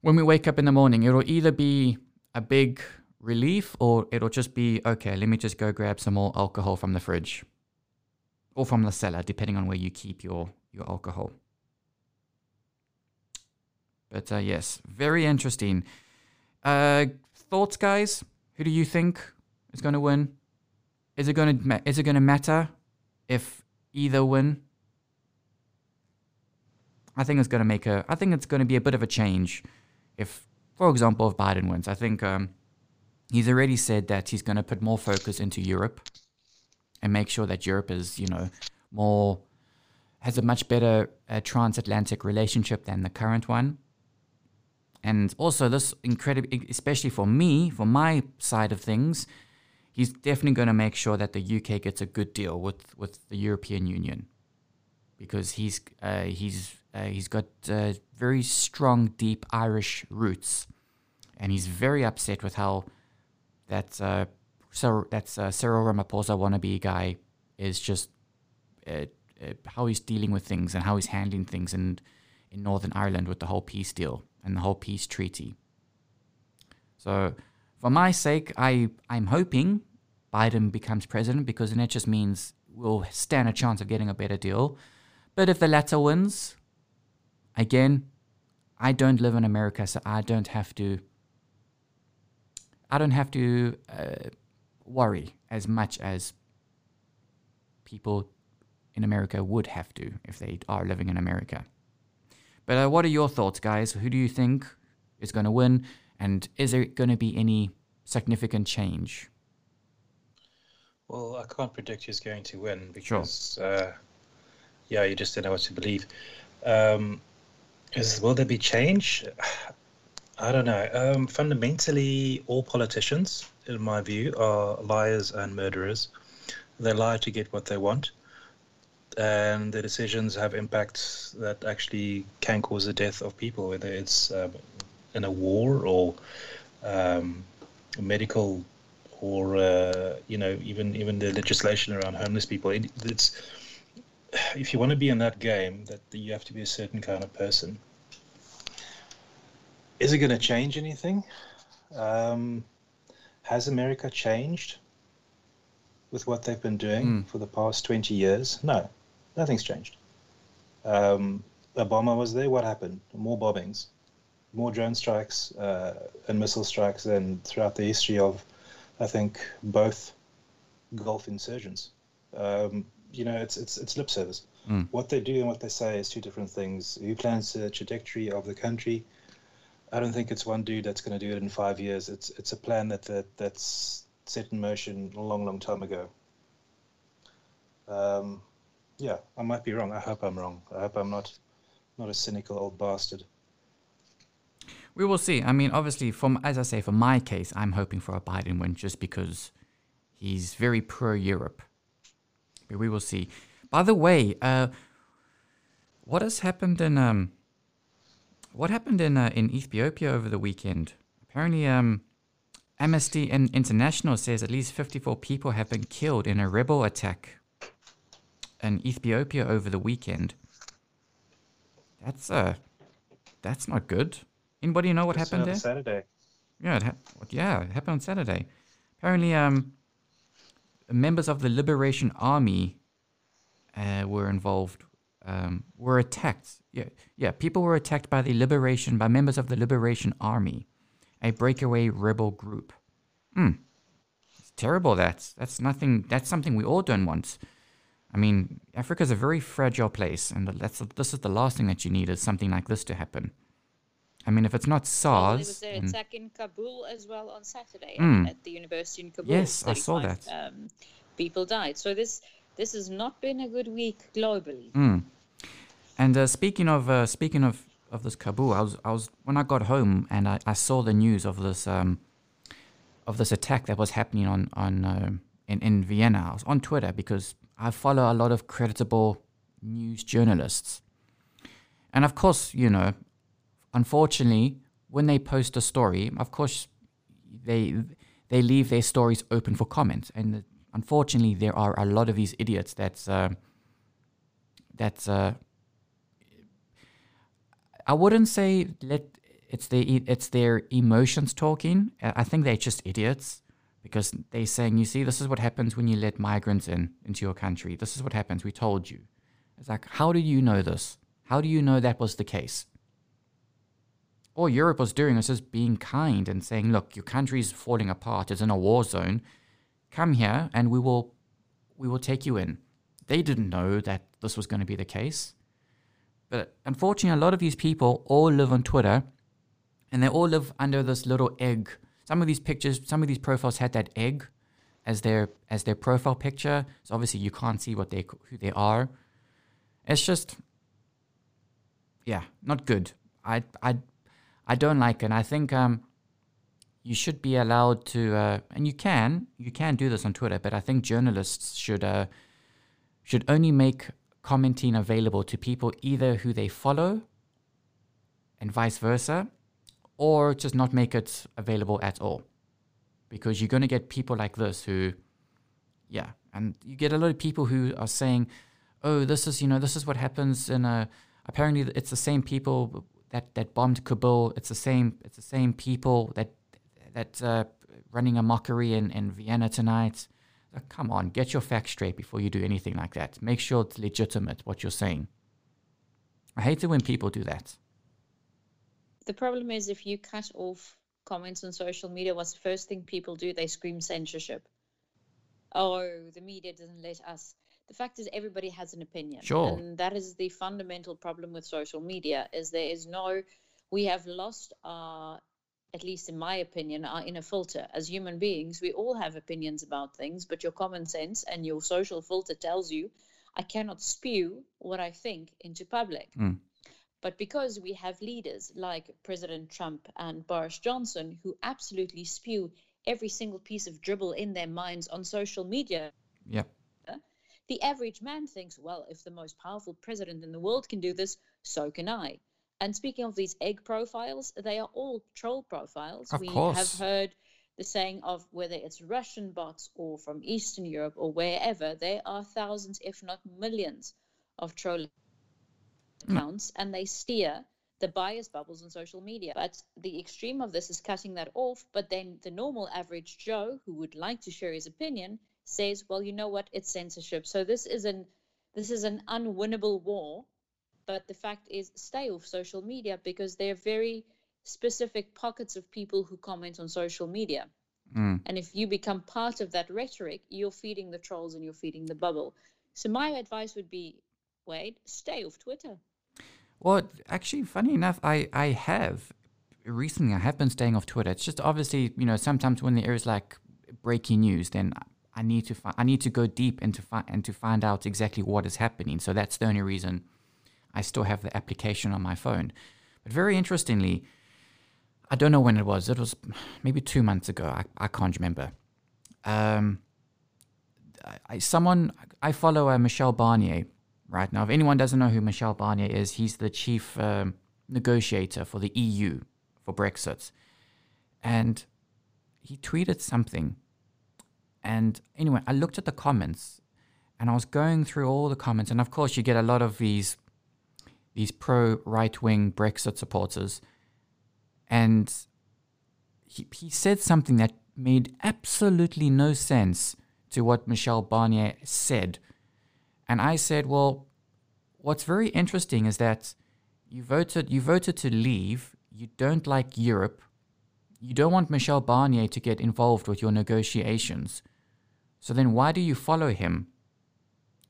When we wake up in the morning, it'll either be a big relief or it'll just be okay. Let me just go grab some more alcohol from the fridge or from the cellar, depending on where you keep your, your alcohol. But uh, yes, very interesting. Uh, thoughts, guys? Who do you think is going to win? Is it going to is it going to matter if either win, I think it's going to make a. I think it's going to be a bit of a change. If, for example, if Biden wins, I think um, he's already said that he's going to put more focus into Europe and make sure that Europe is, you know, more has a much better uh, transatlantic relationship than the current one. And also, this incredible, especially for me, for my side of things, he's definitely going to make sure that the UK gets a good deal with, with the European Union because he's uh, he's uh, he's got uh, very strong, deep Irish roots, and he's very upset with how that uh, Cyril, that uh, Cyril Ramaphosa wannabe guy is just uh, uh, how he's dealing with things and how he's handling things in in Northern Ireland with the whole peace deal and the whole peace treaty. So, for my sake, I I'm hoping Biden becomes president because then it just means we'll stand a chance of getting a better deal. But if the latter wins, again, I don't live in America, so I don't have to. I don't have to uh, worry as much as people in America would have to if they are living in America. But uh, what are your thoughts, guys? Who do you think is going to win? And is there going to be any significant change? Well, I can't predict who's going to win because, uh, yeah, you just don't know what to believe. Um, is will there be change? I don't know. Um, fundamentally, all politicians, in my view, are liars and murderers. They lie to get what they want, and their decisions have impacts that actually can cause the death of people, whether it's um, in a war or um, medical or uh, you know even even the legislation around homeless people. It, it's if you want to be in that game, that you have to be a certain kind of person. Is it going to change anything? Um, has America changed with what they've been doing Mm. for the past 20 years? No, nothing's changed. Um, Obama was there. What happened? More bombings, more drone strikes uh, and missile strikes than throughout the history of, I think, both Gulf insurgents. Um, you know, it's it's it's lip service. Mm. What they do and what they say is two different things. Who plans the trajectory of the country? I don't think it's one dude that's going to do it in five years. It's it's a plan that, that that's set in motion a long, long time ago. Um, yeah, I might be wrong. I hope I'm wrong. I hope I'm not not a cynical old bastard. We will see. I mean, obviously, from as I say, for my case, I'm hoping for a Biden win just because he's very pro Europe. But we will see. By the way, uh, what has happened in um, what happened in uh, in Ethiopia over the weekend? Apparently, um, Amnesty International says at least 54 people have been killed in a rebel attack in Ethiopia over the weekend. That's uh, that's not good. Anybody know what Just happened there? Saturday. Yeah, it ha- yeah, it happened on Saturday. Apparently, um, members of the Liberation Army uh, were involved. Um, were attacked. Yeah, yeah. People were attacked by the Liberation by members of the Liberation Army, a breakaway rebel group. Hmm. It's terrible. That's that's nothing. That's something we all don't want. I mean, Africa's a very fragile place, and that's this is the last thing that you need is something like this to happen. I mean, if it's not Well, there was an attack in Kabul as well on Saturday Mm. at the university in Kabul. Yes, I saw 35, Um, people died. So this this has not been a good week globally. Mm. And uh, speaking of uh, speaking of, of this Kabul, I was I was when I got home and I, I saw the news of this um, of this attack that was happening on on uh, in in Vienna. I was on Twitter because I follow a lot of creditable news journalists, and of course, you know, unfortunately, when they post a story, of course, they they leave their stories open for comment, and unfortunately, there are a lot of these idiots that's. Uh, that's uh, I wouldn't say let it's their it's their emotions talking. I think they're just idiots because they're saying, you see, this is what happens when you let migrants in into your country. This is what happens. We told you. It's like, how do you know this? How do you know that was the case? All Europe was doing was just being kind and saying, look, your country's falling apart. It's in a war zone. Come here and we will we will take you in. they didn't know that this was going to be the case. But unfortunately, a lot of these people all live on Twitter and they all live under this little egg. Some of these pictures, some of these profiles had that egg as their as their profile picture. So obviously you can't see what they who they are. It's just yeah, not good. I I I don't like it. And I think um you should be allowed to uh, and you can you can do this on Twitter, but I think journalists should uh should only make commenting available to people either who they follow and vice versa, or just not make it available at all. Because you're going to get people like this who, yeah, and you get a lot of people who are saying, oh, this is, you know, this is what happens in a, apparently it's the same people that, that bombed Kabul. It's the same, it's the same people that, that uh, running a mockery in, in Vienna tonight. Come on, get your facts straight before you do anything like that. Make sure it's legitimate what you're saying. I hate it when people do that. The problem is if you cut off comments on social media, what's the first thing people do? They scream censorship. Oh, the media doesn't let us. The fact is everybody has an opinion. Sure. And that is the fundamental problem with social media is there is no we have lost our at least in my opinion, our inner filter. As human beings, we all have opinions about things, but your common sense and your social filter tells you, I cannot spew what I think into public. Mm. But because we have leaders like President Trump and Boris Johnson who absolutely spew every single piece of dribble in their minds on social media, Yep. The average man thinks, well, if the most powerful president in the world can do this, so can I. And speaking of these egg profiles, they are all troll profiles. Of we course. have heard the saying of whether it's Russian bots or from Eastern Europe or wherever, there are thousands, if not millions, of troll hmm. accounts, and they steer the bias bubbles on social media. But the extreme of this is cutting that off. But then the normal average Joe who would like to share his opinion says, "Well, you know what? It's censorship." So this is an this is an unwinnable war. But the fact is, stay off social media because there are very specific pockets of people who comment on social media. Mm. And if you become part of that rhetoric, you're feeding the trolls and you're feeding the bubble. So my advice would be, Wade, stay off Twitter. Well, actually, funny enough, I, I have recently. I have been staying off Twitter. It's just obviously, you know, sometimes when there is like breaking news, then I need to fi- I need to go deep into fi- and to find out exactly what is happening. So that's the only reason I still have the application on my phone. But very interestingly, I don't know when it was. It was maybe two months ago. I, I can't remember. Um, I, someone I follow uh, Michel Barnier right now. If anyone doesn't know who Michel Barnier is, he's the chief um, negotiator for the EU for Brexit, and he tweeted something. And anyway, I looked at the comments, and I was going through all the comments, and of course, you get a lot of these these pro right wing Brexit supporters, and he, he said something that made absolutely no sense to what Michel Barnier said. And I said, well, what's very interesting is that you voted you voted to leave, you don't like Europe, you don't want Michel Barnier to get involved with your negotiations. So then why do you follow him?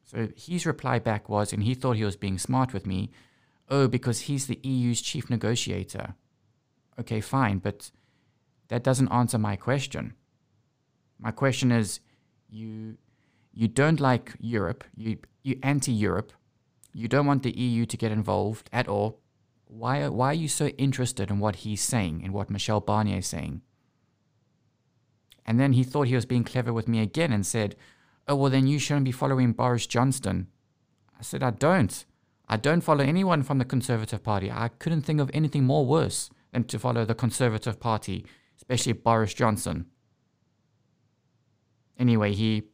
So his reply back was, and he thought he was being smart with me, oh, because he's the EU's chief negotiator. Okay, fine, but that doesn't answer my question. My question is you you don't like Europe, you you anti-Europe, you don't want the EU to get involved at all. Why why are you so interested in what he's saying and what Michel Barnier is saying? And then he thought he was being clever with me again and said, "Oh well, then you shouldn't be following Boris Johnson." I said, "I don't. I don't follow anyone from the Conservative Party. I couldn't think of anything more worse than to follow the Conservative Party, especially Boris Johnson." Anyway, he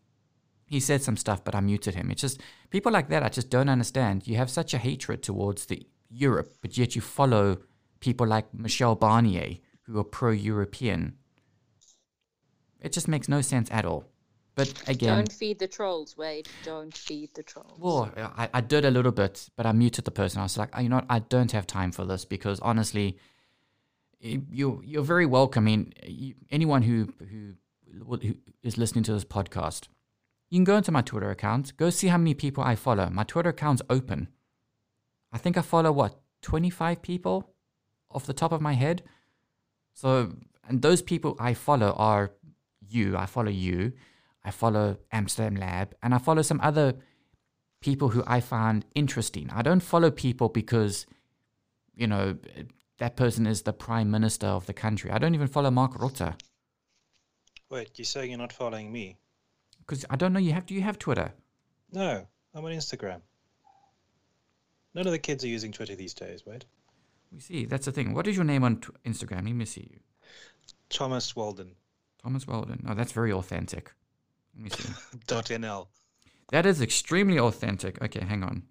he said some stuff, but I muted him. It's just people like that I just don't understand. You have such a hatred towards the Europe, but yet you follow people like Michel Barnier who are pro-European. It just makes no sense at all. But again, Don't feed the trolls, Wade. Don't feed the trolls. well, I, I did a little bit, but I muted the person. I was like, "Oh, you know what? I don't have time for this because honestly, you you're very welcome. I mean, you, anyone who who who is listening to this podcast, You can go into my Twitter account, go see how many people I follow. My Twitter account's open. I think I follow what, 25 people off the top of my head? So, and those people I follow are you. I follow you. I follow Amsterdam Lab, and I follow some other people who I find interesting. I don't follow people because, you know, that person is the prime minister of the country. I don't even follow Mark Rutte Wait, you're saying you're not following me? because I don't know. You have do you have Twitter? No, I'm on Instagram. None of the kids are using Twitter these days, right? We see that's the thing. What is your name on t- Instagram? Let me see you. Thomas Walden. Thomas Weldon. Oh, that's very authentic. Let me see. NL. That is extremely authentic. Okay, hang on.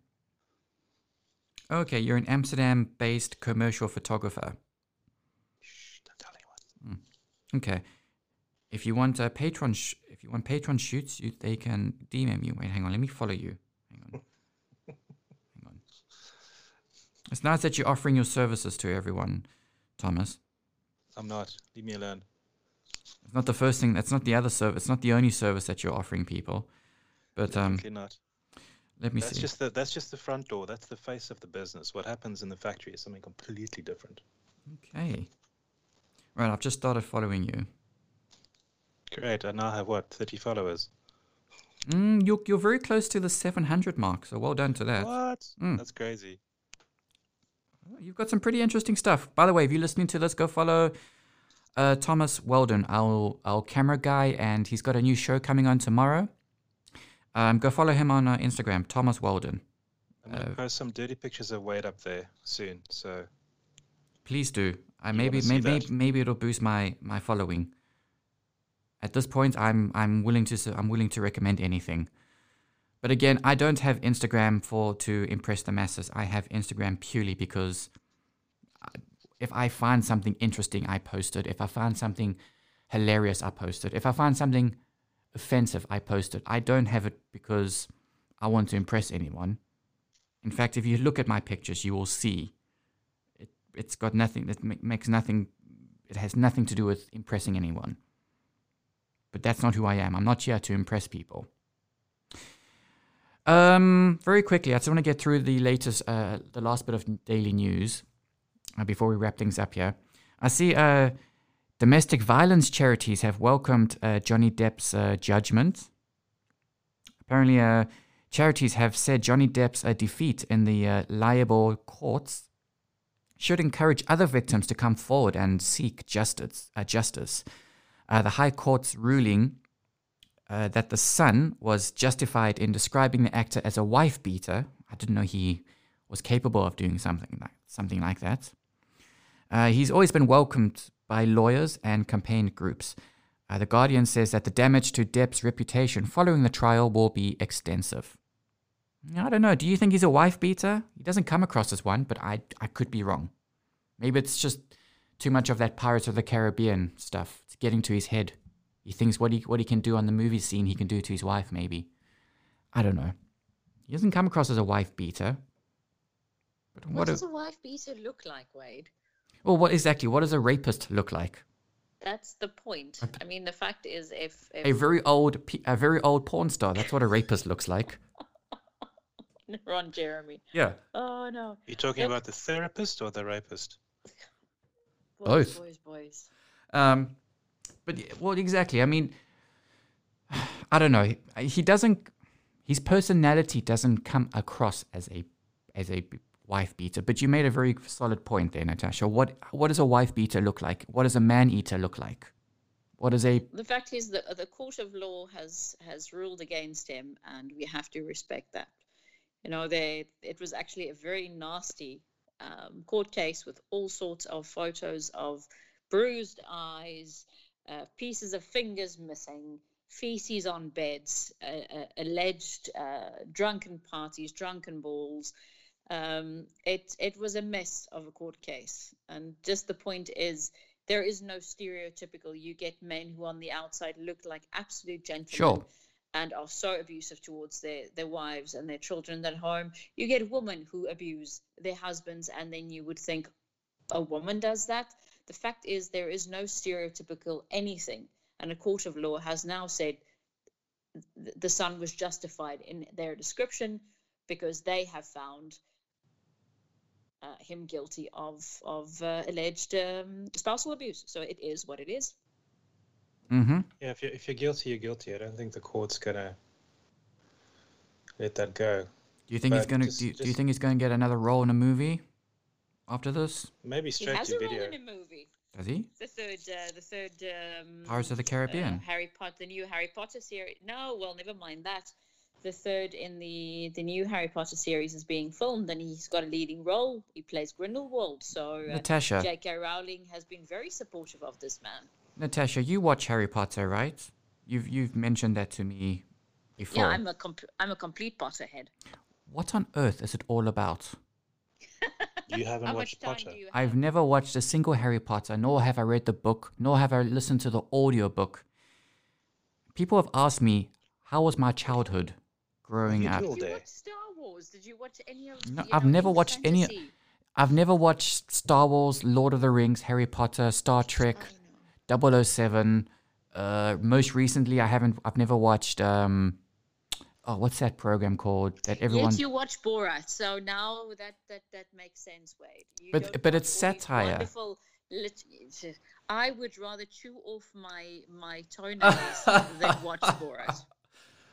Okay, you're an Amsterdam based commercial photographer. Shh, don't tell anyone. Hmm. Okay. If you want uh, a patron sh- if you want patron shoots, you they can DM you. Wait, hang on, let me follow you. Hang on. hang on. It's nice that you're offering your services to everyone, Thomas. I'm not. Leave me alone. It's not the first thing that's not the other service it's not the only service that you're offering people. But um Definitely not. let me That's see. just the that's just the front door. That's the face of the business. What happens in the factory is something completely different. Okay. Right, I've just started following you. Great. I now have what, 30 followers. Mm, you're, you're very close to the 700 mark, so well done to that. What? Mm. That's crazy. You've got some pretty interesting stuff. By the way, if you're listening to this, go follow uh, Thomas Weldon, our, our camera guy, and he's got a new show coming on tomorrow. Um, go follow him on uh, Instagram, Thomas Weldon. I'm gonna Uh, post some dirty pictures of Wade up there soon. So Please do. I You maybe maybe that? maybe it'll boost my my following. At this point, I'm I'm willing to I'm willing to recommend anything. But again, I don't have Instagram for to impress the masses. I have Instagram purely because I- if I find something interesting, I post it. If I find something hilarious, I post it. If I find something offensive, I post it. I don't have it because I want to impress anyone. In fact, if you look at my pictures, you will see it, it's got nothing that ma- makes nothing it has nothing to do with impressing anyone but that's not who i am i'm not here to impress people um very quickly i just want to get through the latest uh the last bit of daily news uh, before we wrap things up here i see uh domestic violence charities have welcomed uh, johnny depp's uh, judgment apparently uh charities have said johnny depp's uh, defeat in the liable courts should encourage other victims to come forward and seek justice. Justice. The High Court's ruling that the Sun was justified in describing the actor as a wife beater. I didn't know he was capable of doing something like something like that. Uh, he's always been welcomed by lawyers and campaign groups. Uh, the Guardian says that the damage to Depp's reputation following the trial will be extensive. I don't know. Do you think he's a wife beater? He doesn't come across as one, but I I could be wrong. Maybe it's just too much of that Pirates of the Caribbean stuff. It's getting to his head. He thinks what he what he can do on the movie scene, he can do to his wife. Maybe. I don't know. He doesn't come across as a wife beater. But What, what? does a, a wife beater look like, Wade? Well, what exactly? What does a rapist look like? That's the point. I mean, the fact is, if, if A very old, a very old porn star. That's what a rapist looks like. Ron Jeremy. Yeah. Oh no. You're talking Yep. about the therapist or the rapist? Boys, Both. boys, boys. Um, but y- well, exactly. I mean, I don't know. He- He doesn't. His personality doesn't come across as a as a b- wife beater. But you made a very solid point there, Natascha. What what does a wife beater look like? What does a man eater look like? What is a The fact is that the court of law has has ruled against him, and we have to respect that. You know, they it was actually a very nasty um, court case with all sorts of photos of bruised eyes, uh, pieces of fingers missing, feces on beds, uh, uh, alleged uh, drunken parties, drunken balls. Um, it it was a mess of a court case, and just the point is there is no stereotypical. You get men who on the outside look like absolute gentlemen Sure. and are so abusive towards their, their wives and their children at home. You get women who abuse their husbands, and then you would think a woman does that. The fact is, there is no stereotypical anything, and a court of law has now said th- the Sun was justified in their description because they have found uh, him guilty of of uh, alleged um, spousal abuse. So it is what it is. Mm-hmm. Yeah, if you're, if you're guilty, you're guilty. I don't think the court's gonna let that go. Do you think he's gonna? just- do, you, do you think he's gonna get another role in a movie after this? Maybe He straight has to a role video. in a movie. Does he? The third, uh, the third um, Pirates of the uh, Caribbean. Harry Potter, the new Harry Potter series. No, well, never mind that. The third in the the new Harry Potter series is being filmed, and he's got a leading role. He plays Grindelwald. So uh, Natascha. J.K. Rowling has been very supportive of this man. Natascha, you watch Harry Potter, right? You've you've mentioned that to me before. Yeah, I'm a comp- I'm a complete Potterhead. What on earth is it all about? You haven't How watched Potter. have? I've never watched a single Harry Potter, nor have I read the book, nor have I listened to the audiobook. People have asked me, how was my childhood growing up? Did you watch Star Wars? Did you watch any of? No, you I've never any watched any- I've never watched Star Wars, Lord of the Rings, Harry Potter, Star Trek, 007. Uh, most recently, I haven't. I've never watched. Um, oh, what's that program called? That everyone. Yet you watch Borat, so now that that that makes sense, Wade. You But- but it's satire. Wonderful, I would rather chew off my my toenails than watch Borat.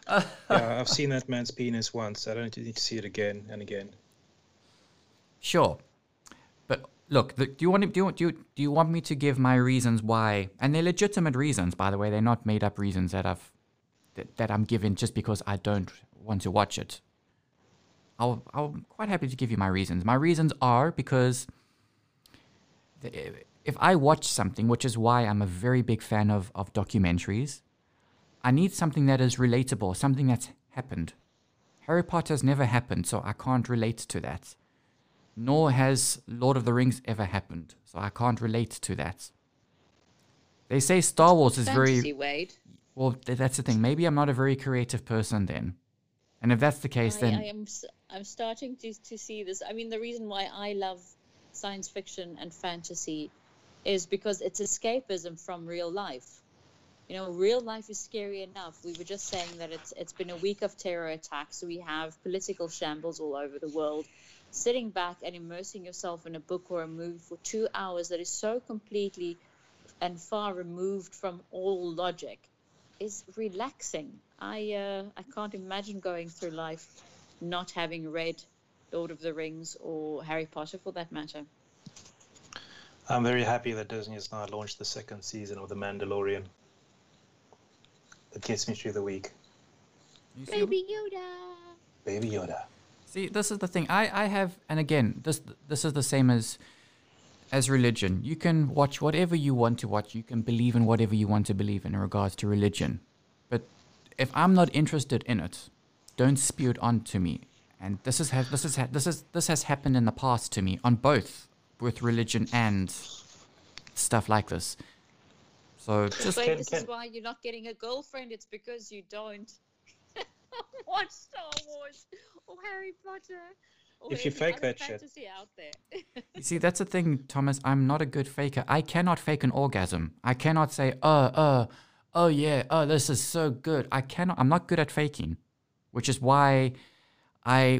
Yeah, I've seen that man's penis once. I don't need to see it again and again. Sure, but look, the, do you want do you, do you do you want me to give my reasons why? And they're legitimate reasons, by the way. They're not made up reasons that I've that, that I'm giving just because I don't want to watch it. I'll I'm quite happy to give you my reasons. My reasons are because if I watch something, which is why I'm a very big fan of of documentaries, I need something that is relatable, something that's happened. Harry Potter's never happened, so I can't relate to that nor has Lord of the Rings ever happened, so I can't relate to that. They say Star Wars is Fantasy, very Wade. well. th- That's the thing. Maybe I'm not a very creative person then, and if that's the case, I, then I am I'm starting to to see this. I mean, the reason why I love science fiction and fantasy is because it's escapism from real life. You know, real life is scary enough. We were just saying that it's it's been a week of terror attacks. We have political shambles all over the world. Sitting back and immersing yourself in a book or a movie for two hours that is so completely and far removed from all logic is relaxing. I uh, I can't imagine going through life not having read Lord of the Rings or Harry Potter for that matter. I'm very happy that Disney has now launched the second season of The Mandalorian. It gets me through the week. You Baby Yoda. Baby Yoda. See, this is the thing. I, I have, and again, this this is the same as as religion. You can watch whatever you want to watch. You can believe in whatever you want to believe in, in regards to religion. But if I'm not interested in it, don't spew it onto me. And this is ha- this is ha- this is this has happened in the past to me on both with religion and stuff like this. So just Wait, Can- this can- is why you're not getting a girlfriend. It's because you don't watch Star Wars or Harry Potter or If you fake that shit. out there. You See, that's the thing, Thomas. I'm not a good faker. I cannot fake an orgasm. I cannot say, uh, uh, oh yeah, oh, this is so good. I cannot, I'm not good at faking, which is why I,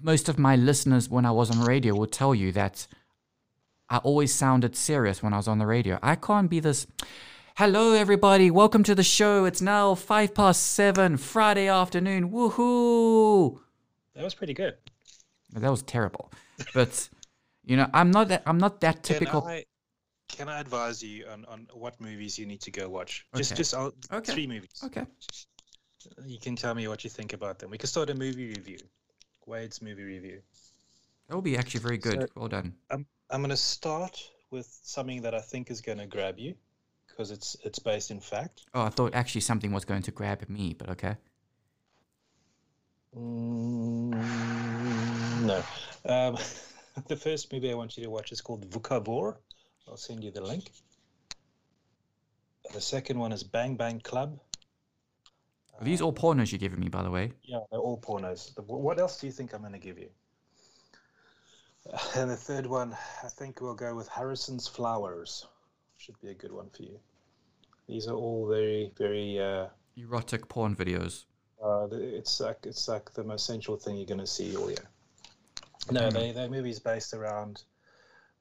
most of my listeners when I was on radio will tell you that I always sounded serious when I was on the radio. I can't be this, hello everybody, welcome to the show. It's now five past seven, Friday afternoon. Woohoo! That was pretty good. That was terrible. But, you know, I'm not that, I'm not that typical. Can I, can I advise you on, on what movies you need to go watch? Just Okay. just I'll, Okay. three movies. Okay. You can tell me what you think about them. We can start a movie review. Wade's movie review. That will be actually very good. So- well done. I'm I'm going to start with something that I think is going to grab you because it's it's based in fact. Oh, I thought actually something was going to grab me, but okay. Mm, no. Um, the first movie I want you to watch is called Vukovar. I'll send you the link. The second one is Bang Bang Club. Are these all pornos you're giving me, by the way? Yeah, they're all pornos. What else do you think I'm going to give you? And the third one, I think we'll go with Harrison's Flowers. Should be a good one for you. These are all very, very uh, erotic porn videos. Uh, it's like it's like the most sensual thing you're going to see all year. No, they they're movies based around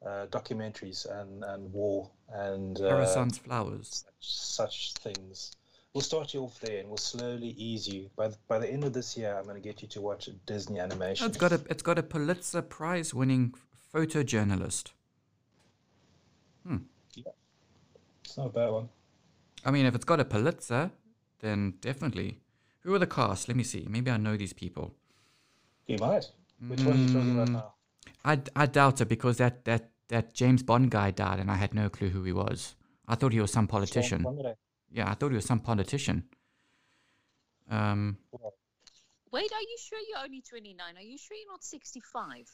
uh, documentaries and, and war and uh, Harrison's flowers. such things. We'll start you off there, and we'll slowly ease you. By the, by the end of this year, I'm going to get you to watch a Disney animation. It's got a it's got a Pulitzer Prize winning photojournalist. Hmm. It's not a bad one. I mean, if it's got a Pulitzer, then definitely. Who are the cast? Let me see. Maybe I know these people. You might. Which one are you talking Mm. about now? I, I doubt it because that, that, that James Bond guy died and I had no clue who he was. I thought he was some politician. Sean Connery. Yeah, I thought he was some politician. Um, Wait, are you sure you're only 29? Are you sure you're not 65?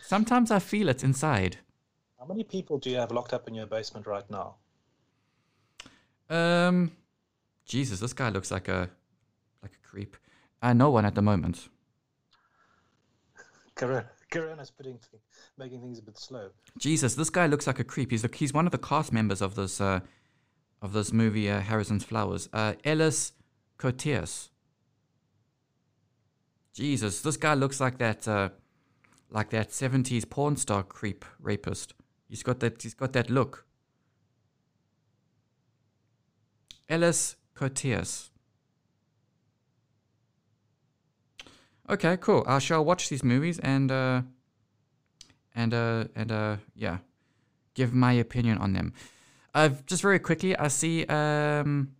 sometimes I feel it inside. How many people do you have locked up in your basement right now? Um, Jesus, this guy looks like a like a creep. Uh, no one at the moment. Corona, Corona's putting th- making things a bit slow. Jesus, this guy looks like a creep. He's the, he's one of the cast members of this uh, of this movie uh, Harrison's Flowers. Uh, Elias Koteas. Jesus, this guy looks like that uh, like that seventies porn star creep rapist. He's got that he's got that look. Elias Koteas. Okay, cool. I shall watch these movies and uh, and uh, and uh, yeah, give my opinion on them. Uh, just very quickly, I see um,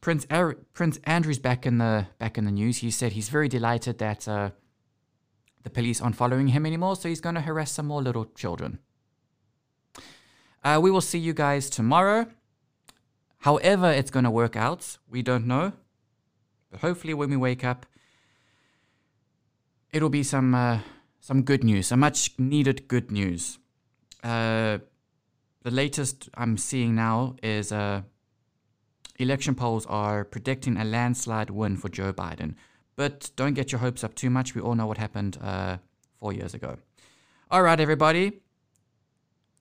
Prince Prince Andrew's back in the back in the news. He said he's very delighted that uh, the police aren't following him anymore, so he's going to harass some more little children. Uh, we will see you guys tomorrow. However, it's going to work out, we don't know. But hopefully, when we wake up, it'll be some uh, some good news, some much needed good news. Uh, the latest I'm seeing now is uh, election polls are predicting a landslide win for Joe Biden. But don't get your hopes up too much. We all know what happened uh, four years ago. All right, everybody.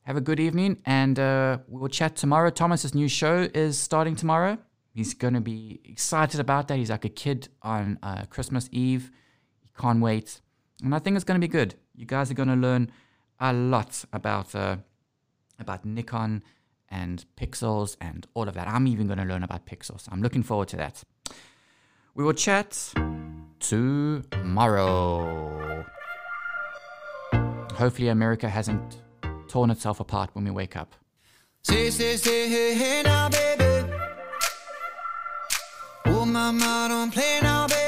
Have a good evening, and uh, we will chat tomorrow. Thomas's new show is starting tomorrow. He's going to be excited about that. He's like a kid on uh, Christmas Eve. He can't wait. And I think it's going to be good. You guys are going to learn a lot about uh, about Nikon and pixels and all of that. I'm even going to learn about pixels. I'm looking forward to that. We will chat tomorrow. Hopefully, America hasn't torn itself apart when we wake up. Say, say, say, hey, hey now, baby. Oh, don't play now, baby.